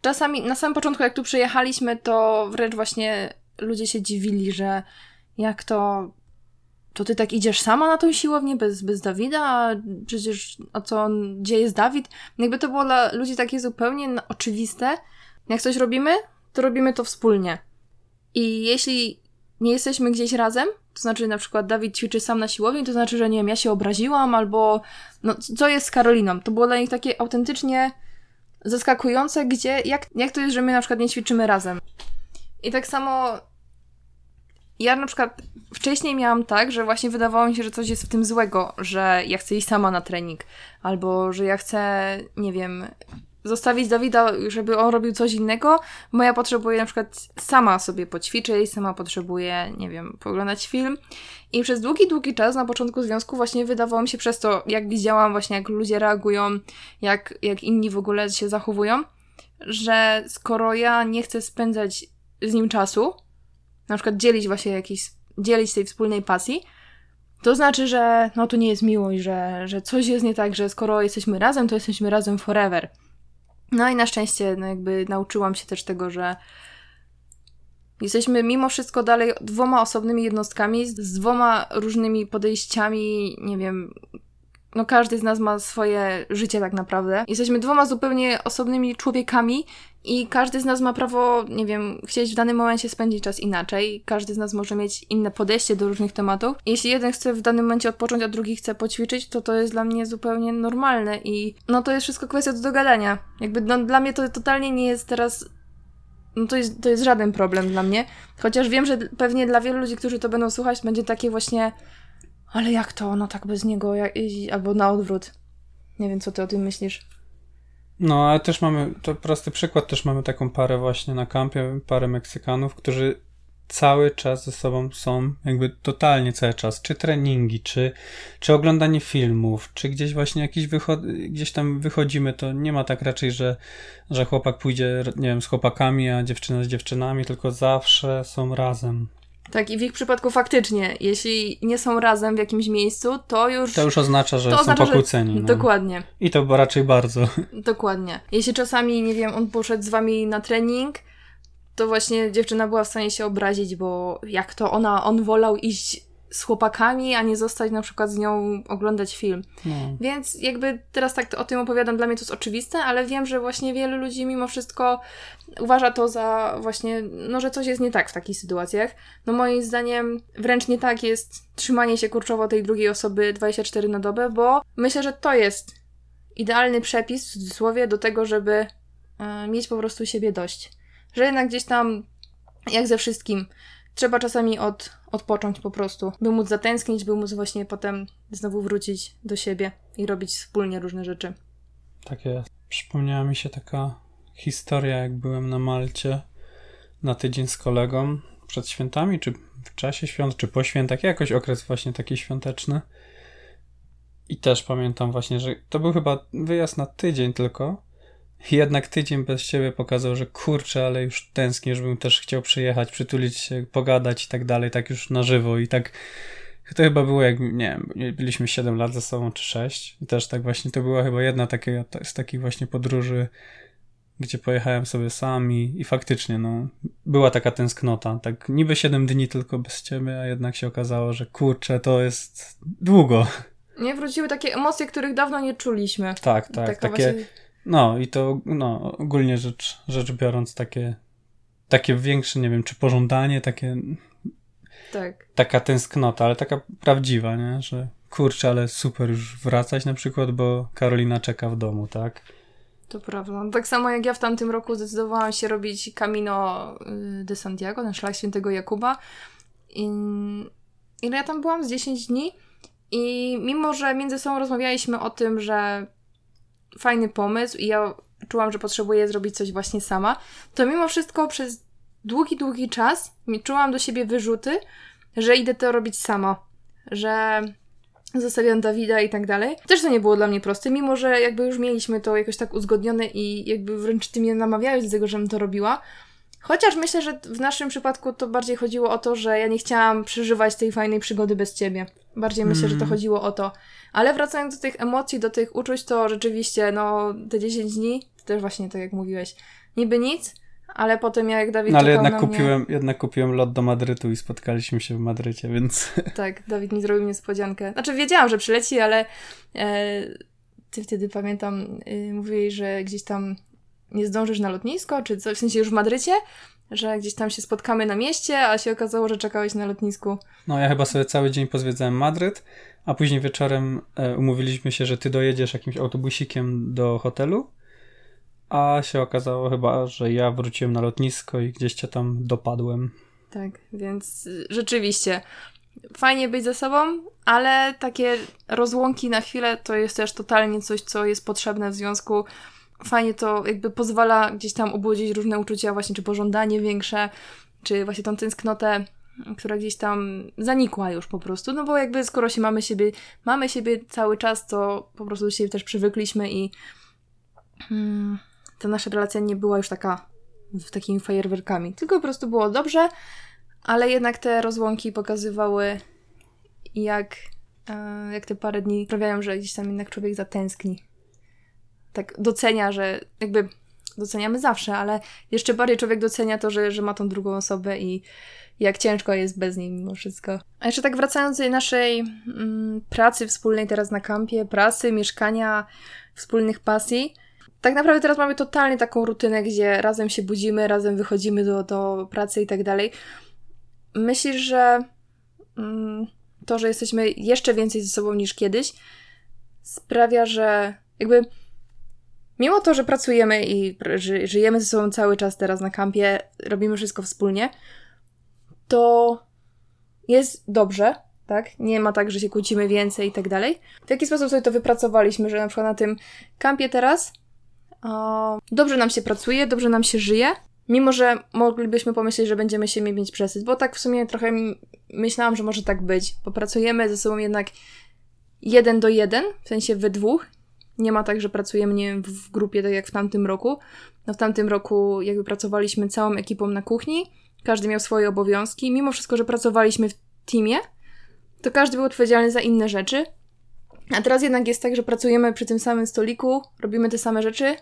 Czasami na samym początku, jak tu przyjechaliśmy, to wręcz właśnie ludzie się dziwili, że jak to. To ty tak idziesz sama na tą siłownię bez, bez Dawida? A przecież a co on, gdzie jest Dawid? Jakby to było dla ludzi takie zupełnie oczywiste. Jak coś robimy, to robimy to wspólnie. I jeśli nie jesteśmy gdzieś razem, to znaczy na przykład Dawid ćwiczy sam na siłowni, to znaczy, że nie wiem, ja się obraziłam, albo no, co jest z Karoliną? To było dla nich takie autentycznie zaskakujące, gdzie, jak, jak to jest, że my na przykład nie ćwiczymy razem. I tak samo ja na przykład wcześniej miałam tak, że właśnie wydawało mi się, że coś jest w tym złego, że ja chcę iść sama na trening, albo że ja chcę, nie wiem, zostawić Dawida, żeby on robił coś innego, bo ja potrzebuję na przykład sama sobie poćwiczyć, sama potrzebuję, nie wiem, poglądać film. I przez długi, długi czas na początku związku właśnie wydawało mi się przez to, jak widziałam właśnie, jak ludzie reagują, jak, jak inni w ogóle się zachowują, że skoro ja nie chcę spędzać z nim czasu, na przykład dzielić właśnie jakiś, dzielić tej wspólnej pasji, to znaczy, że no to nie jest miłość, że, że coś jest nie tak, że skoro jesteśmy razem, to jesteśmy razem forever. No i na szczęście, no jakby nauczyłam się też tego, że jesteśmy mimo wszystko dalej dwoma osobnymi jednostkami, z, dwoma różnymi podejściami, nie wiem, no każdy z nas ma swoje życie tak naprawdę. Jesteśmy dwoma zupełnie osobnymi człowiekami i każdy z nas ma prawo, nie wiem, chcieć w danym momencie spędzić czas inaczej. Każdy z nas może mieć inne podejście do różnych tematów. Jeśli jeden chce w danym momencie odpocząć, a drugi chce poćwiczyć, to to jest dla mnie zupełnie normalne i no to jest wszystko kwestia do dogadania. Jakby no, dla mnie to totalnie nie jest teraz no to jest, to jest żaden problem dla mnie. Chociaż wiem, że pewnie dla wielu ludzi, którzy to będą słuchać, będzie takie właśnie ale jak to? No tak bez niego, jak, albo na odwrót. Nie wiem, co ty o tym myślisz. No, ale też mamy, to prosty przykład, też mamy taką parę właśnie na kampie, parę Meksykanów, którzy cały czas ze sobą są, jakby totalnie cały czas, czy treningi, czy, czy oglądanie filmów, czy gdzieś właśnie jakiś wychod, gdzieś tam wychodzimy, to nie ma tak raczej, że, że chłopak pójdzie, nie wiem, z chłopakami, a dziewczyna z dziewczynami, tylko zawsze są razem. Tak, i w ich przypadku faktycznie, jeśli nie są razem w jakimś miejscu, to już. To już oznacza, że są oznacza, pokłóceni. Że... No. Dokładnie. I to raczej bardzo. Dokładnie. Jeśli czasami, nie wiem, on poszedł z wami na trening, to właśnie dziewczyna była w stanie się obrazić, bo jak to ona, on wolał iść z chłopakami, a nie zostać na przykład z nią oglądać film. No. Więc jakby teraz tak o tym opowiadam, dla mnie to jest oczywiste, ale wiem, że właśnie wielu ludzi mimo wszystko uważa to za właśnie, no, że coś jest nie tak w takich sytuacjach. No moim zdaniem wręcz nie tak jest trzymanie się kurczowo tej drugiej osoby 24 na dobę, bo myślę, że to jest idealny przepis w cudzysłowie do tego, żeby y, mieć po prostu siebie dość. Że jednak gdzieś tam, jak ze wszystkim, trzeba czasami od, odpocząć po prostu, by móc zatęsknić, by móc właśnie potem znowu wrócić do siebie i robić wspólnie różne rzeczy. Tak jest. Przypomniała mi się taka historia, jak byłem na Malcie na tydzień z kolegą przed świętami, czy w czasie świąt, czy po świętach, jakoś okres właśnie taki świąteczny. I też pamiętam właśnie, że to był chyba wyjazd na tydzień tylko, jednak tydzień bez ciebie pokazał, że kurczę, ale już tęsknię, żebym też chciał przyjechać, przytulić się, pogadać i tak dalej, tak już na żywo i tak to chyba było jak, nie wiem, byliśmy 7 lat ze sobą, czy 6 i też tak właśnie to była chyba jedna takie, z takich właśnie podróży, gdzie pojechałem sobie sam i, i faktycznie, no, była taka tęsknota, tak niby 7 dni tylko bez ciebie, a jednak się okazało, że kurczę, to jest długo. Nie, wróciły takie emocje, których dawno nie czuliśmy. Tak, tak, Taka takie... Właśnie no i to no, ogólnie rzecz, rzecz biorąc takie, takie większe, nie wiem, czy pożądanie, takie tak. taka tęsknota, ale taka prawdziwa, nie? Że kurczę, ale super już wracać na przykład, bo Karolina czeka w domu, tak? To prawda. Tak samo jak ja w tamtym roku zdecydowałam się robić Camino y, de Santiago, ten szlak świętego Jakuba. I ile ja tam byłam? Z 10 dni. I mimo, że między sobą rozmawialiśmy o tym, że fajny pomysł i ja czułam, że potrzebuję zrobić coś właśnie sama, to mimo wszystko przez długi, długi czas czułam do siebie wyrzuty, że idę to robić sama. Że zostawiam Dawida i tak dalej. Też to nie było dla mnie proste, mimo że jakby już mieliśmy to jakoś tak uzgodnione i jakby wręcz ty mnie namawiałeś do tego, żebym to robiła. Chociaż myślę, że w naszym przypadku to bardziej chodziło o to, że ja nie chciałam przeżywać tej fajnej przygody bez ciebie. Bardziej myślę, mm. że to mm. chodziło o to. Ale wracając do tych emocji, do tych uczuć, to rzeczywiście, no, te 10 dni, to też właśnie tak jak mówiłeś, niby nic, ale potem jak Dawid No ale jednak kupiłem, mnie... jednak kupiłem lot do Madrytu i spotkaliśmy się w Madrycie, więc... Tak, Dawid mi zrobił niespodziankę. Znaczy wiedziałam, że przyleci, ale e, ty wtedy pamiętam, e, mówiłeś, że gdzieś tam nie zdążysz na lotnisko, czy coś, w sensie już w Madrycie, że gdzieś tam się spotkamy na mieście, a się okazało, że czekałeś na lotnisku. No ja chyba sobie cały dzień pozwiedzałem Madryt, a później wieczorem e, umówiliśmy się, że ty dojedziesz jakimś autobusikiem do hotelu, a się okazało chyba, że ja wróciłem na lotnisko i gdzieś cię tam dopadłem. Tak, więc rzeczywiście fajnie być ze sobą, ale takie rozłąki na chwilę to jest też totalnie coś, co jest potrzebne w związku. Fajnie to jakby pozwala gdzieś tam obudzić różne uczucia, właśnie czy pożądanie większe, czy właśnie tą tęsknotę, która gdzieś tam zanikła już po prostu, no bo jakby skoro się mamy siebie, mamy siebie cały czas, to po prostu do siebie też przywykliśmy i hmm, ta nasza relacja nie była już taka z takimi fajerwerkami, tylko po prostu było dobrze, ale jednak te rozłąki pokazywały, jak, e, jak te parę dni sprawiają, że gdzieś tam jednak człowiek zatęskni. Tak docenia, że jakby doceniamy zawsze, ale jeszcze bardziej człowiek docenia to, że, że ma tą drugą osobę i jak ciężko jest bez niej mimo wszystko. A jeszcze tak wracając do naszej mm, pracy wspólnej teraz na kampie, pracy, mieszkania, wspólnych pasji, tak naprawdę teraz mamy totalnie taką rutynę, gdzie razem się budzimy, razem wychodzimy do, do pracy i tak dalej. Myślisz, że mm, to, że jesteśmy jeszcze więcej ze sobą niż kiedyś, sprawia, że jakby mimo to, że pracujemy i ży, żyjemy ze sobą cały czas teraz na kampie, robimy wszystko wspólnie, to jest dobrze, tak? Nie ma tak, że się kłócimy więcej i tak dalej. W jaki sposób sobie to wypracowaliśmy, że na przykład na tym kampie teraz dobrze nam się pracuje, dobrze nam się żyje, mimo że moglibyśmy pomyśleć, że będziemy się mieć przesyć, bo tak w sumie trochę myślałam, że może tak być. Popracujemy ze sobą jednak jeden do jeden, w sensie we dwóch. Nie ma tak, że pracujemy nie wiem, w grupie, tak jak w tamtym roku. No w tamtym roku jakby pracowaliśmy całą ekipą na kuchni, każdy miał swoje obowiązki. Mimo wszystko, że pracowaliśmy w teamie, to każdy był odpowiedzialny za inne rzeczy. A teraz jednak jest tak, że pracujemy przy tym samym stoliku, robimy te same rzeczy,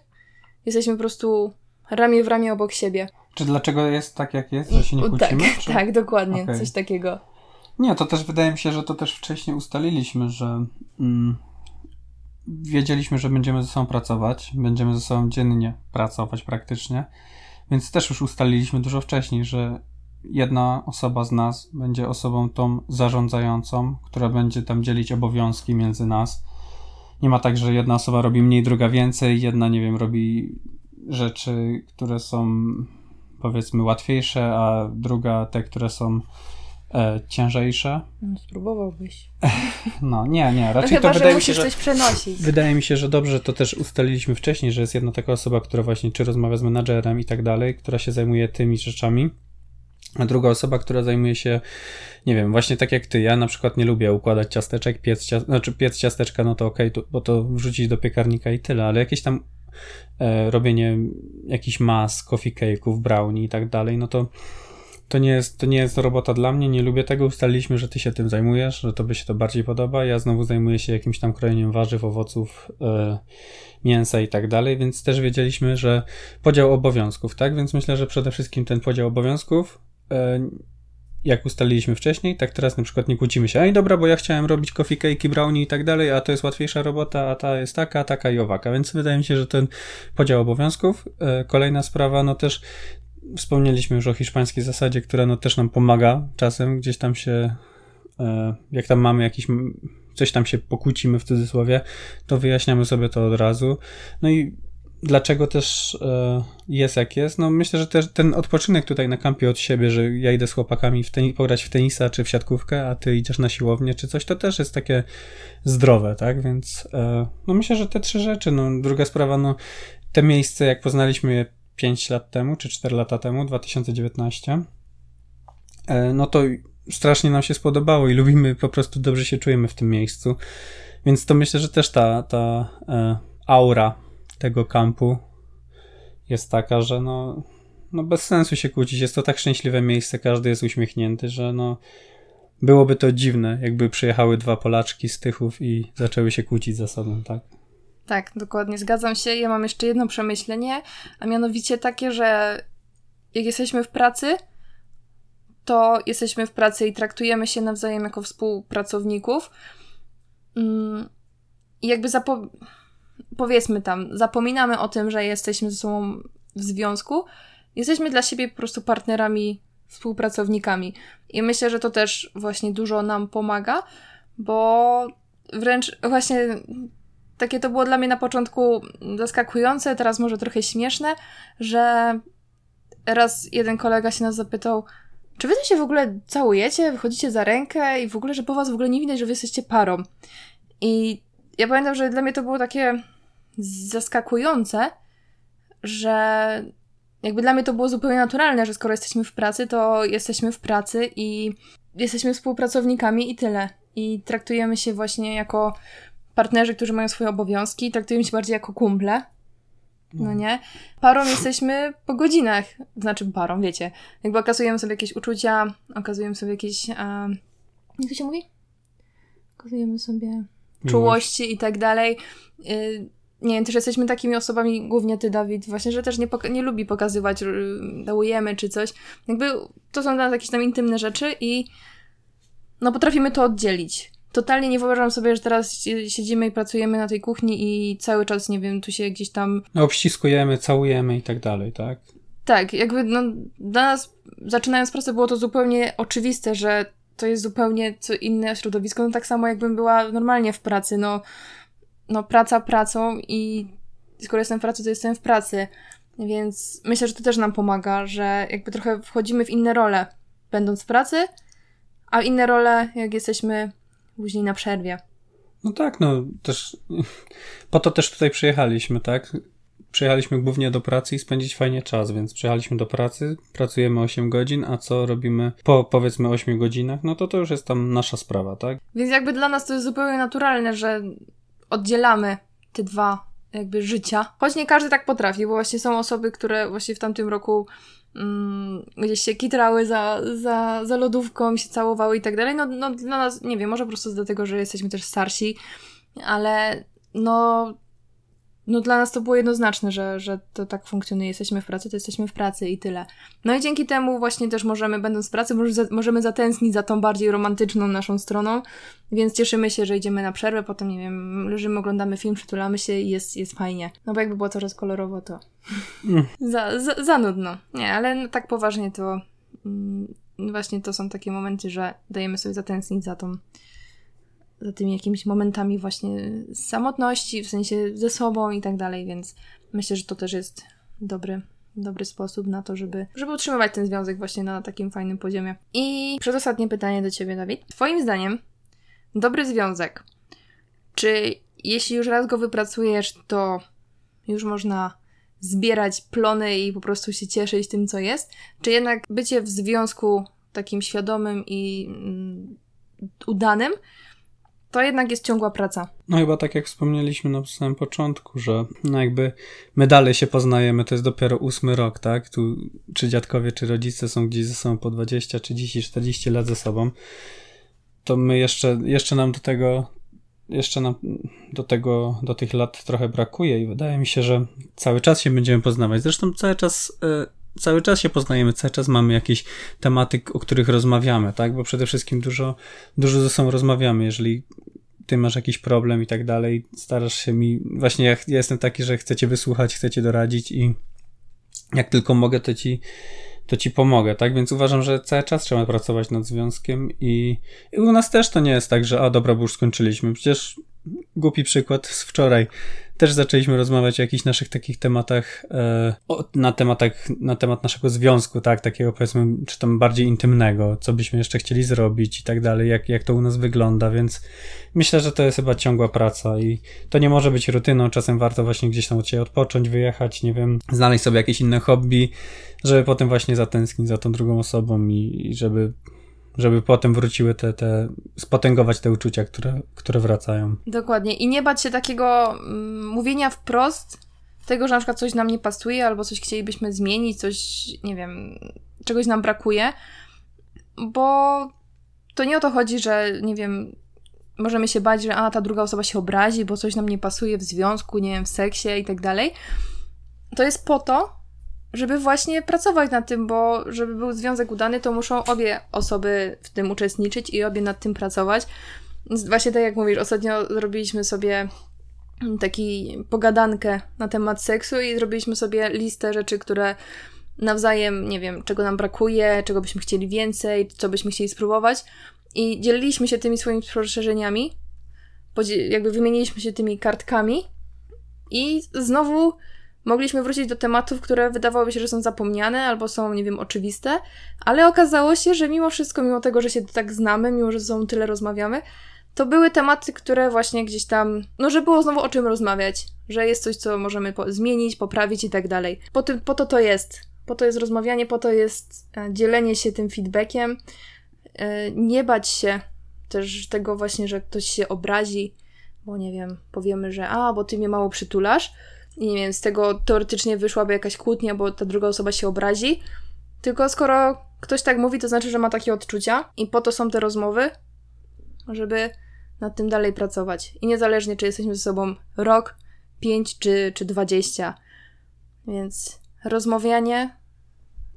jesteśmy po prostu ramię w ramię obok siebie. Czy dlaczego jest tak, jak jest, że się nie kłócimy? Tak, czy... tak dokładnie, okay. coś takiego. Nie, to też wydaje mi się, że to też wcześniej ustaliliśmy, że mm, wiedzieliśmy, że będziemy ze sobą pracować, będziemy ze sobą dziennie pracować praktycznie, więc też już ustaliliśmy dużo wcześniej, że jedna osoba z nas będzie osobą tą zarządzającą, która będzie tam dzielić obowiązki między nas. Nie ma tak, że jedna osoba robi mniej, druga więcej, jedna, nie wiem, robi rzeczy, które są powiedzmy łatwiejsze, a druga te, które są e, ciężejsze. No, spróbowałbyś. No, nie, nie, raczej no chyba, to wydaje mi się, że coś przenosić. Wydaje mi się, że dobrze to też ustaliliśmy wcześniej, że jest jedna taka osoba, która właśnie czy rozmawia z menadżerem i tak dalej, która się zajmuje tymi rzeczami a druga osoba, która zajmuje się, nie wiem, właśnie tak jak ty, ja na przykład nie lubię układać ciasteczek, piec, cia znaczy piec ciasteczka, no to okej, okay, bo to wrzucić do piekarnika i tyle, ale jakieś tam e, robienie jakichś mas, coffee cake'ów, brownie i tak dalej, no to to nie, jest, to nie jest robota dla mnie, nie lubię tego. Ustaliliśmy, że ty się tym zajmujesz, że tobie się to bardziej podoba. Ja znowu zajmuję się jakimś tam krojeniem warzyw, owoców, yy, mięsa i tak dalej, więc też wiedzieliśmy, że podział obowiązków, tak? Więc myślę, że przede wszystkim ten podział obowiązków E, jak ustaliliśmy wcześniej, tak teraz na przykład nie kłócimy się, ej dobra, bo ja chciałem robić coffee cake, brownie i tak dalej, a to jest łatwiejsza robota, a ta jest taka, taka i owaka, więc wydaje mi się, że ten podział obowiązków. E, kolejna sprawa, no też wspomnieliśmy już o hiszpańskiej zasadzie, która no też nam pomaga czasem, gdzieś tam się, e, jak tam mamy jakiś coś tam się pokłócimy w cudzysłowie, to wyjaśniamy sobie to od razu. No i dlaczego też e, jest jak jest? No myślę, że też ten odpoczynek tutaj na kampie od siebie, że ja idę z chłopakami w teni- pograć w tenisa czy w siatkówkę, a ty idziesz na siłownię czy coś, to też jest takie zdrowe, tak? Więc e, no myślę, że te trzy rzeczy. No druga sprawa, no te miejsce, jak poznaliśmy je 5 lat temu, czy 4 lata temu, 2019, e, no to strasznie nam się spodobało i lubimy, po prostu dobrze się czujemy w tym miejscu. Więc to myślę, że też ta, ta e, aura tego kampu jest taka, że no, no bez sensu się kłócić. Jest to tak szczęśliwe miejsce, każdy jest uśmiechnięty, że no byłoby to dziwne, jakby przyjechały dwa Polaczki z Tychów i zaczęły się kłócić ze sobą, tak? Tak, dokładnie, zgadzam się. Ja mam jeszcze jedno przemyślenie, a mianowicie takie, że jak jesteśmy w pracy, to jesteśmy w pracy i traktujemy się nawzajem jako współpracowników. Mm, I jakby zapo- powiedzmy tam, zapominamy o tym, że jesteśmy ze sobą w związku. Jesteśmy dla siebie po prostu partnerami, współpracownikami. I myślę, że to też właśnie dużo nam pomaga, bo wręcz właśnie takie to było dla mnie na początku zaskakujące, teraz może trochę śmieszne, że raz jeden kolega się nas zapytał, czy wy się w ogóle całujecie, wychodzicie za rękę i w ogóle, że po was w ogóle nie widać, że wy jesteście parą. I ja pamiętam, że dla mnie to było takie zaskakujące, że jakby dla mnie to było zupełnie naturalne, że skoro jesteśmy w pracy, to jesteśmy w pracy i jesteśmy współpracownikami i tyle. I traktujemy się właśnie jako partnerzy, którzy mają swoje obowiązki, traktujemy się bardziej jako kumple. No nie? Parą jesteśmy po godzinach. Znaczy parą, wiecie. Jakby okazujemy sobie jakieś uczucia, okazujemy sobie jakieś. A, jak to się mówi? Okazujemy sobie czułości i tak dalej. Y, nie wiem, też jesteśmy takimi osobami, głównie ty, Dawid, właśnie, że też nie, nie lubi pokazywać, dałujemy czy coś. Jakby to są dla nas jakieś tam intymne rzeczy i no potrafimy to oddzielić. Totalnie nie wyobrażam sobie, że teraz siedzimy i pracujemy na tej kuchni i cały czas, nie wiem, tu się gdzieś tam... No obściskujemy, całujemy i tak dalej, tak? Tak, jakby no dla nas, zaczynając pracę, było to zupełnie oczywiste, że to jest zupełnie co inne środowisko, no tak samo jakbym była normalnie w pracy, no no praca pracą i skoro jestem w pracy, to jestem w pracy. Więc myślę, że to też nam pomaga, że jakby trochę wchodzimy w inne role, będąc w pracy, a inne role, jak jesteśmy później na przerwie. No tak, no też po to też tutaj przyjechaliśmy, tak? Przyjechaliśmy głównie do pracy i spędzić fajnie czas, więc przyjechaliśmy do pracy, pracujemy 8 godzin, a co robimy po powiedzmy 8 godzinach, no to to już jest tam nasza sprawa, tak? Więc jakby dla nas to jest zupełnie naturalne, że oddzielamy te dwa jakby życia. Choć nie każdy tak potrafi, bo właśnie są osoby, które właśnie w tamtym roku mm, gdzieś się kitrały za, za, za lodówką, się całowały i tak dalej. No, no dla nas, nie wiem, może po prostu dlatego, że jesteśmy też starsi, ale no no dla nas to było jednoznaczne, że, że to tak funkcjonuje. Jesteśmy w pracy, to jesteśmy w pracy i tyle. No i dzięki temu właśnie też możemy, będąc w pracy, możemy zatęsknić za tą bardziej romantyczną naszą stroną, więc cieszymy się, że idziemy na przerwę, potem, nie wiem, leżymy, oglądamy film, przytulamy się i jest, jest fajnie. No bo jakby było coraz kolorowo, to mm. za, za, za nudno. Nie, ale tak poważnie to mm, właśnie to są takie momenty, że dajemy sobie zatęsknić za tą za tymi jakimiś momentami właśnie samotności, w sensie ze sobą i tak dalej, więc myślę, że to też jest dobry, dobry sposób na to, żeby, żeby utrzymywać ten związek właśnie na takim fajnym poziomie. I przedostatnie pytanie do Ciebie, Dawid. Twoim zdaniem dobry związek, czy jeśli już raz go wypracujesz, to już można zbierać plony i po prostu się cieszyć tym, co jest? Czy jednak bycie w związku takim świadomym i mm, udanym to jednak jest ciągła praca. No chyba tak jak wspomnieliśmy na samym początku, że no jakby my dalej się poznajemy, to jest dopiero ósmy rok, tak? Tu czy dziadkowie, czy rodzice są gdzieś ze sobą po 20, 30, 40 lat ze sobą, to my jeszcze, jeszcze nam do tego jeszcze nam do tego, do tych lat trochę brakuje i wydaje mi się, że cały czas się będziemy poznawać. Zresztą cały czas y, cały czas się poznajemy, cały czas mamy jakieś tematy, o których rozmawiamy, tak? Bo przede wszystkim dużo, dużo ze sobą rozmawiamy. Jeżeli ty masz jakiś problem i tak dalej, starasz się mi, właśnie ja, ja jestem taki, że chcę cię wysłuchać, chcę cię doradzić i jak tylko mogę, to ci, to ci pomogę, tak? Więc uważam, że cały czas trzeba pracować nad związkiem i, i u nas też to nie jest tak, że a dobra, bo już skończyliśmy. Przecież głupi przykład z wczoraj. Też zaczęliśmy rozmawiać o jakichś naszych takich tematach, e, na tematach, na temat naszego związku, tak, takiego powiedzmy, czy tam bardziej intymnego, co byśmy jeszcze chcieli zrobić i tak dalej, jak, jak to u nas wygląda, więc myślę, że to jest chyba ciągła praca i to nie może być rutyną, czasem warto właśnie gdzieś tam od siebie odpocząć, wyjechać, nie wiem, znaleźć sobie jakieś inne hobby, żeby potem właśnie zatęsknić za tą drugą osobą i, i żeby żeby potem wróciły te, te, spotęgować te uczucia, które, które wracają. Dokładnie. I nie bać się takiego mm, mówienia wprost tego, że na przykład coś nam nie pasuje, albo coś chcielibyśmy zmienić, coś, nie wiem, czegoś nam brakuje, bo to nie o to chodzi, że, nie wiem, możemy się bać, że a, ta druga osoba się obrazi, bo coś nam nie pasuje w związku, nie wiem, w seksie i tak dalej. To jest po to, żeby właśnie pracować nad tym, bo żeby był związek udany, to muszą obie osoby w tym uczestniczyć i obie nad tym pracować. Właśnie tak jak mówisz, ostatnio zrobiliśmy sobie taki pogadankę na temat seksu i zrobiliśmy sobie listę rzeczy, które nawzajem, nie wiem, czego nam brakuje, czego byśmy chcieli więcej, co byśmy chcieli spróbować. I dzieliliśmy się tymi swoimi spostrzeżeniami, jakby wymieniliśmy się tymi kartkami i znowu mogliśmy wrócić do tematów, które wydawałoby się, że są zapomniane albo są, nie wiem, oczywiste, ale okazało się, że mimo wszystko, mimo tego, że się tak znamy, mimo że ze sobą tyle rozmawiamy, to były tematy, które właśnie gdzieś tam, no, że było znowu o czym rozmawiać, że jest coś, co możemy po zmienić, poprawić i tak dalej. Po, tym, po to to jest. Po to jest rozmawianie, po to jest e, dzielenie się tym feedbackiem, e, nie bać się też tego właśnie, że ktoś się obrazi, bo nie wiem, powiemy, że a, bo ty mnie mało przytulasz, i nie wiem, z tego teoretycznie wyszłaby jakaś kłótnia, bo ta druga osoba się obrazi. Tylko skoro ktoś tak mówi, to znaczy, że ma takie odczucia i po to są te rozmowy, żeby nad tym dalej pracować. I niezależnie, czy jesteśmy ze sobą rok, pięć czy, czy dwadzieścia. Więc rozmawianie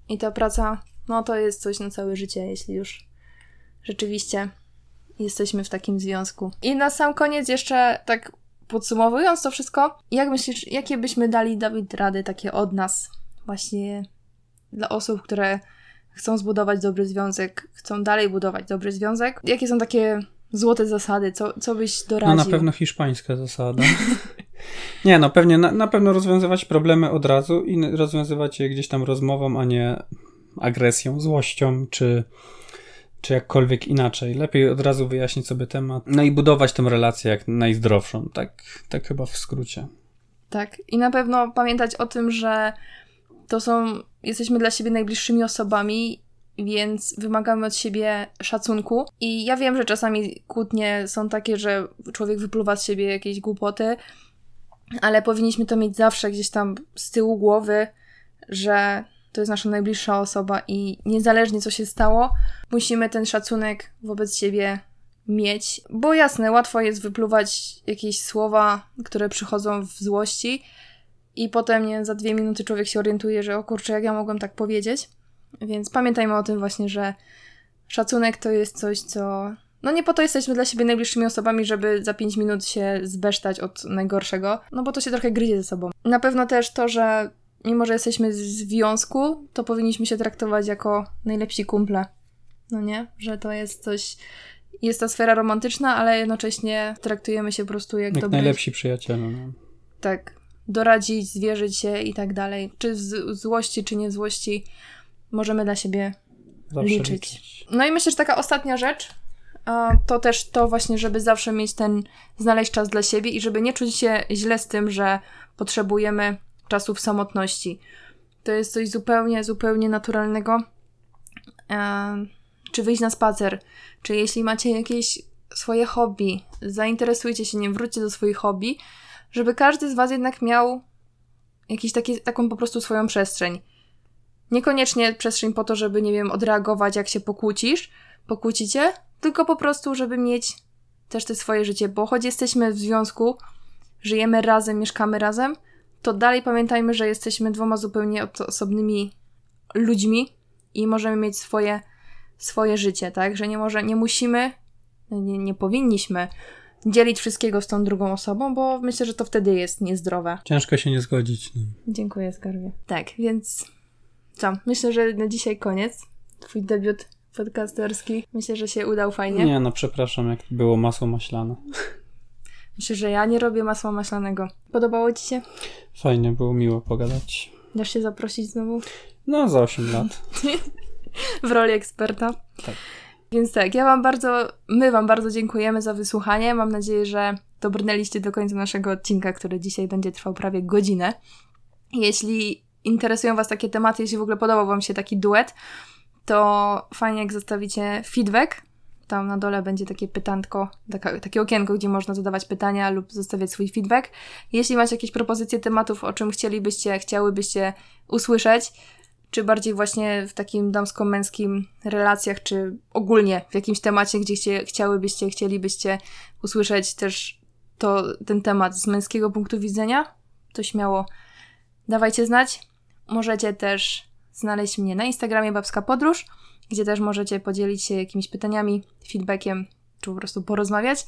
i ta praca, no to jest coś na całe życie, jeśli już rzeczywiście jesteśmy w takim związku. I na sam koniec jeszcze tak podsumowując to wszystko, jak myślisz, jakie byśmy dali, Dawid, rady takie od nas, właśnie dla osób, które chcą zbudować dobry związek, chcą dalej budować dobry związek? Jakie są takie złote zasady? Co, co byś doradził? No na pewno hiszpańska zasada. nie, no pewnie, na, na pewno rozwiązywać problemy od razu i rozwiązywać je gdzieś tam rozmową, a nie agresją, złością czy czy jakkolwiek inaczej. Lepiej od razu wyjaśnić sobie temat, no i budować tę relację jak najzdrowszą. Tak, tak chyba w skrócie. Tak. I na pewno pamiętać o tym, że to są, jesteśmy dla siebie najbliższymi osobami, więc wymagamy od siebie szacunku. I ja wiem, że czasami kłótnie są takie, że człowiek wypluwa z siebie jakieś głupoty, ale powinniśmy to mieć zawsze gdzieś tam z tyłu głowy, że to jest nasza najbliższa osoba i niezależnie co się stało, musimy ten szacunek wobec siebie mieć. Bo jasne, łatwo jest wypluwać jakieś słowa, które przychodzą w złości i potem nie, za dwie minuty człowiek się orientuje, że o kurczę, jak ja mogłem tak powiedzieć. Więc pamiętajmy o tym właśnie, że szacunek to jest coś, co... No nie po to jesteśmy dla siebie najbliższymi osobami, żeby za pięć minut się zbesztać od najgorszego, no bo to się trochę gryzie ze sobą. Na pewno też to, że mimo że jesteśmy w związku, to powinniśmy się traktować jako najlepsi kumple. No nie? Że to jest coś. Jest ta sfera romantyczna, ale jednocześnie traktujemy się po prostu jak, jak dobry... najlepsi przyjaciele. No. Tak. Doradzić, zwierzyć się i tak dalej. Czy z złości, czy nie w złości, możemy dla siebie liczyć. liczyć. No i myślę, że taka ostatnia rzecz, to też to właśnie, żeby zawsze mieć ten, znaleźć czas dla siebie i żeby nie czuć się źle z tym, że potrzebujemy czasów samotności. To jest coś zupełnie, zupełnie naturalnego. Czy wyjść na spacer, czy jeśli macie jakieś swoje hobby, zainteresujcie się nim, wróćcie do swoich hobby, żeby każdy z Was jednak miał jakiś taki, taką po prostu swoją przestrzeń. Niekoniecznie przestrzeń po to, żeby, nie wiem, odreagować, jak się pokłócisz, pokłócicie, tylko po prostu, żeby mieć też te swoje życie, bo choć jesteśmy w związku, żyjemy razem, mieszkamy razem, to dalej pamiętajmy, że jesteśmy dwoma zupełnie osobnymi ludźmi i możemy mieć swoje, swoje życie, tak? Że nie może, nie musimy, nie, nie powinniśmy dzielić wszystkiego z tą drugą osobą, bo myślę, że to wtedy jest niezdrowe. Ciężko się nie zgodzić. No. Dziękuję, skarbie. Tak, więc Co? Myślę, że na dzisiaj koniec. Twój debiut podcasterski. Myślę, że się udał fajnie. Nie, no przepraszam, jak było masło maślane. Myślę, że ja nie robię masła maślanego. Podobało ci się? Fajnie, było miło pogadać. Dasz się zaprosić znowu? No, za 8 lat. w roli eksperta. Tak. Więc tak, ja wam bardzo, my wam bardzo dziękujemy za wysłuchanie. Mam nadzieję, że dobrnęliście do końca naszego odcinka, który dzisiaj będzie trwał prawie godzinę. Jeśli interesują was takie tematy, jeśli w ogóle podobał wam się taki duet, to fajnie jak zostawicie feedback. Tam na dole będzie takie pytanko, taka, takie okienko, gdzie można zadawać pytania lub zostawiać swój feedback. Jeśli macie jakieś propozycje tematów, o czym chcielibyście, chciałybyście usłyszeć, czy bardziej właśnie w takim damsko-męskim relacjach, czy ogólnie w jakimś temacie, gdzie chcie, chciałybyście, chcielibyście usłyszeć też to, ten temat z męskiego punktu widzenia, to śmiało dawajcie znać. Możecie też znaleźć mnie na Instagramie Babska Podróż, gdzie też możecie podzielić się jakimiś pytaniami, feedbackiem, czy po prostu porozmawiać.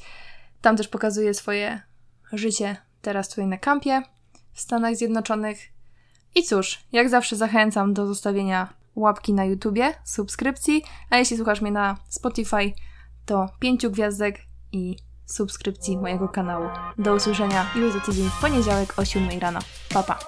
Tam też pokazuję swoje życie teraz tutaj na kampie w Stanach Zjednoczonych. I cóż, jak zawsze zachęcam do zostawienia łapki na YouTubie, subskrypcji, a jeśli słuchasz mnie na Spotify, to pięciu gwiazdek i subskrypcji mojego kanału. Do usłyszenia już za tydzień w poniedziałek o 7 rano. Pa, pa!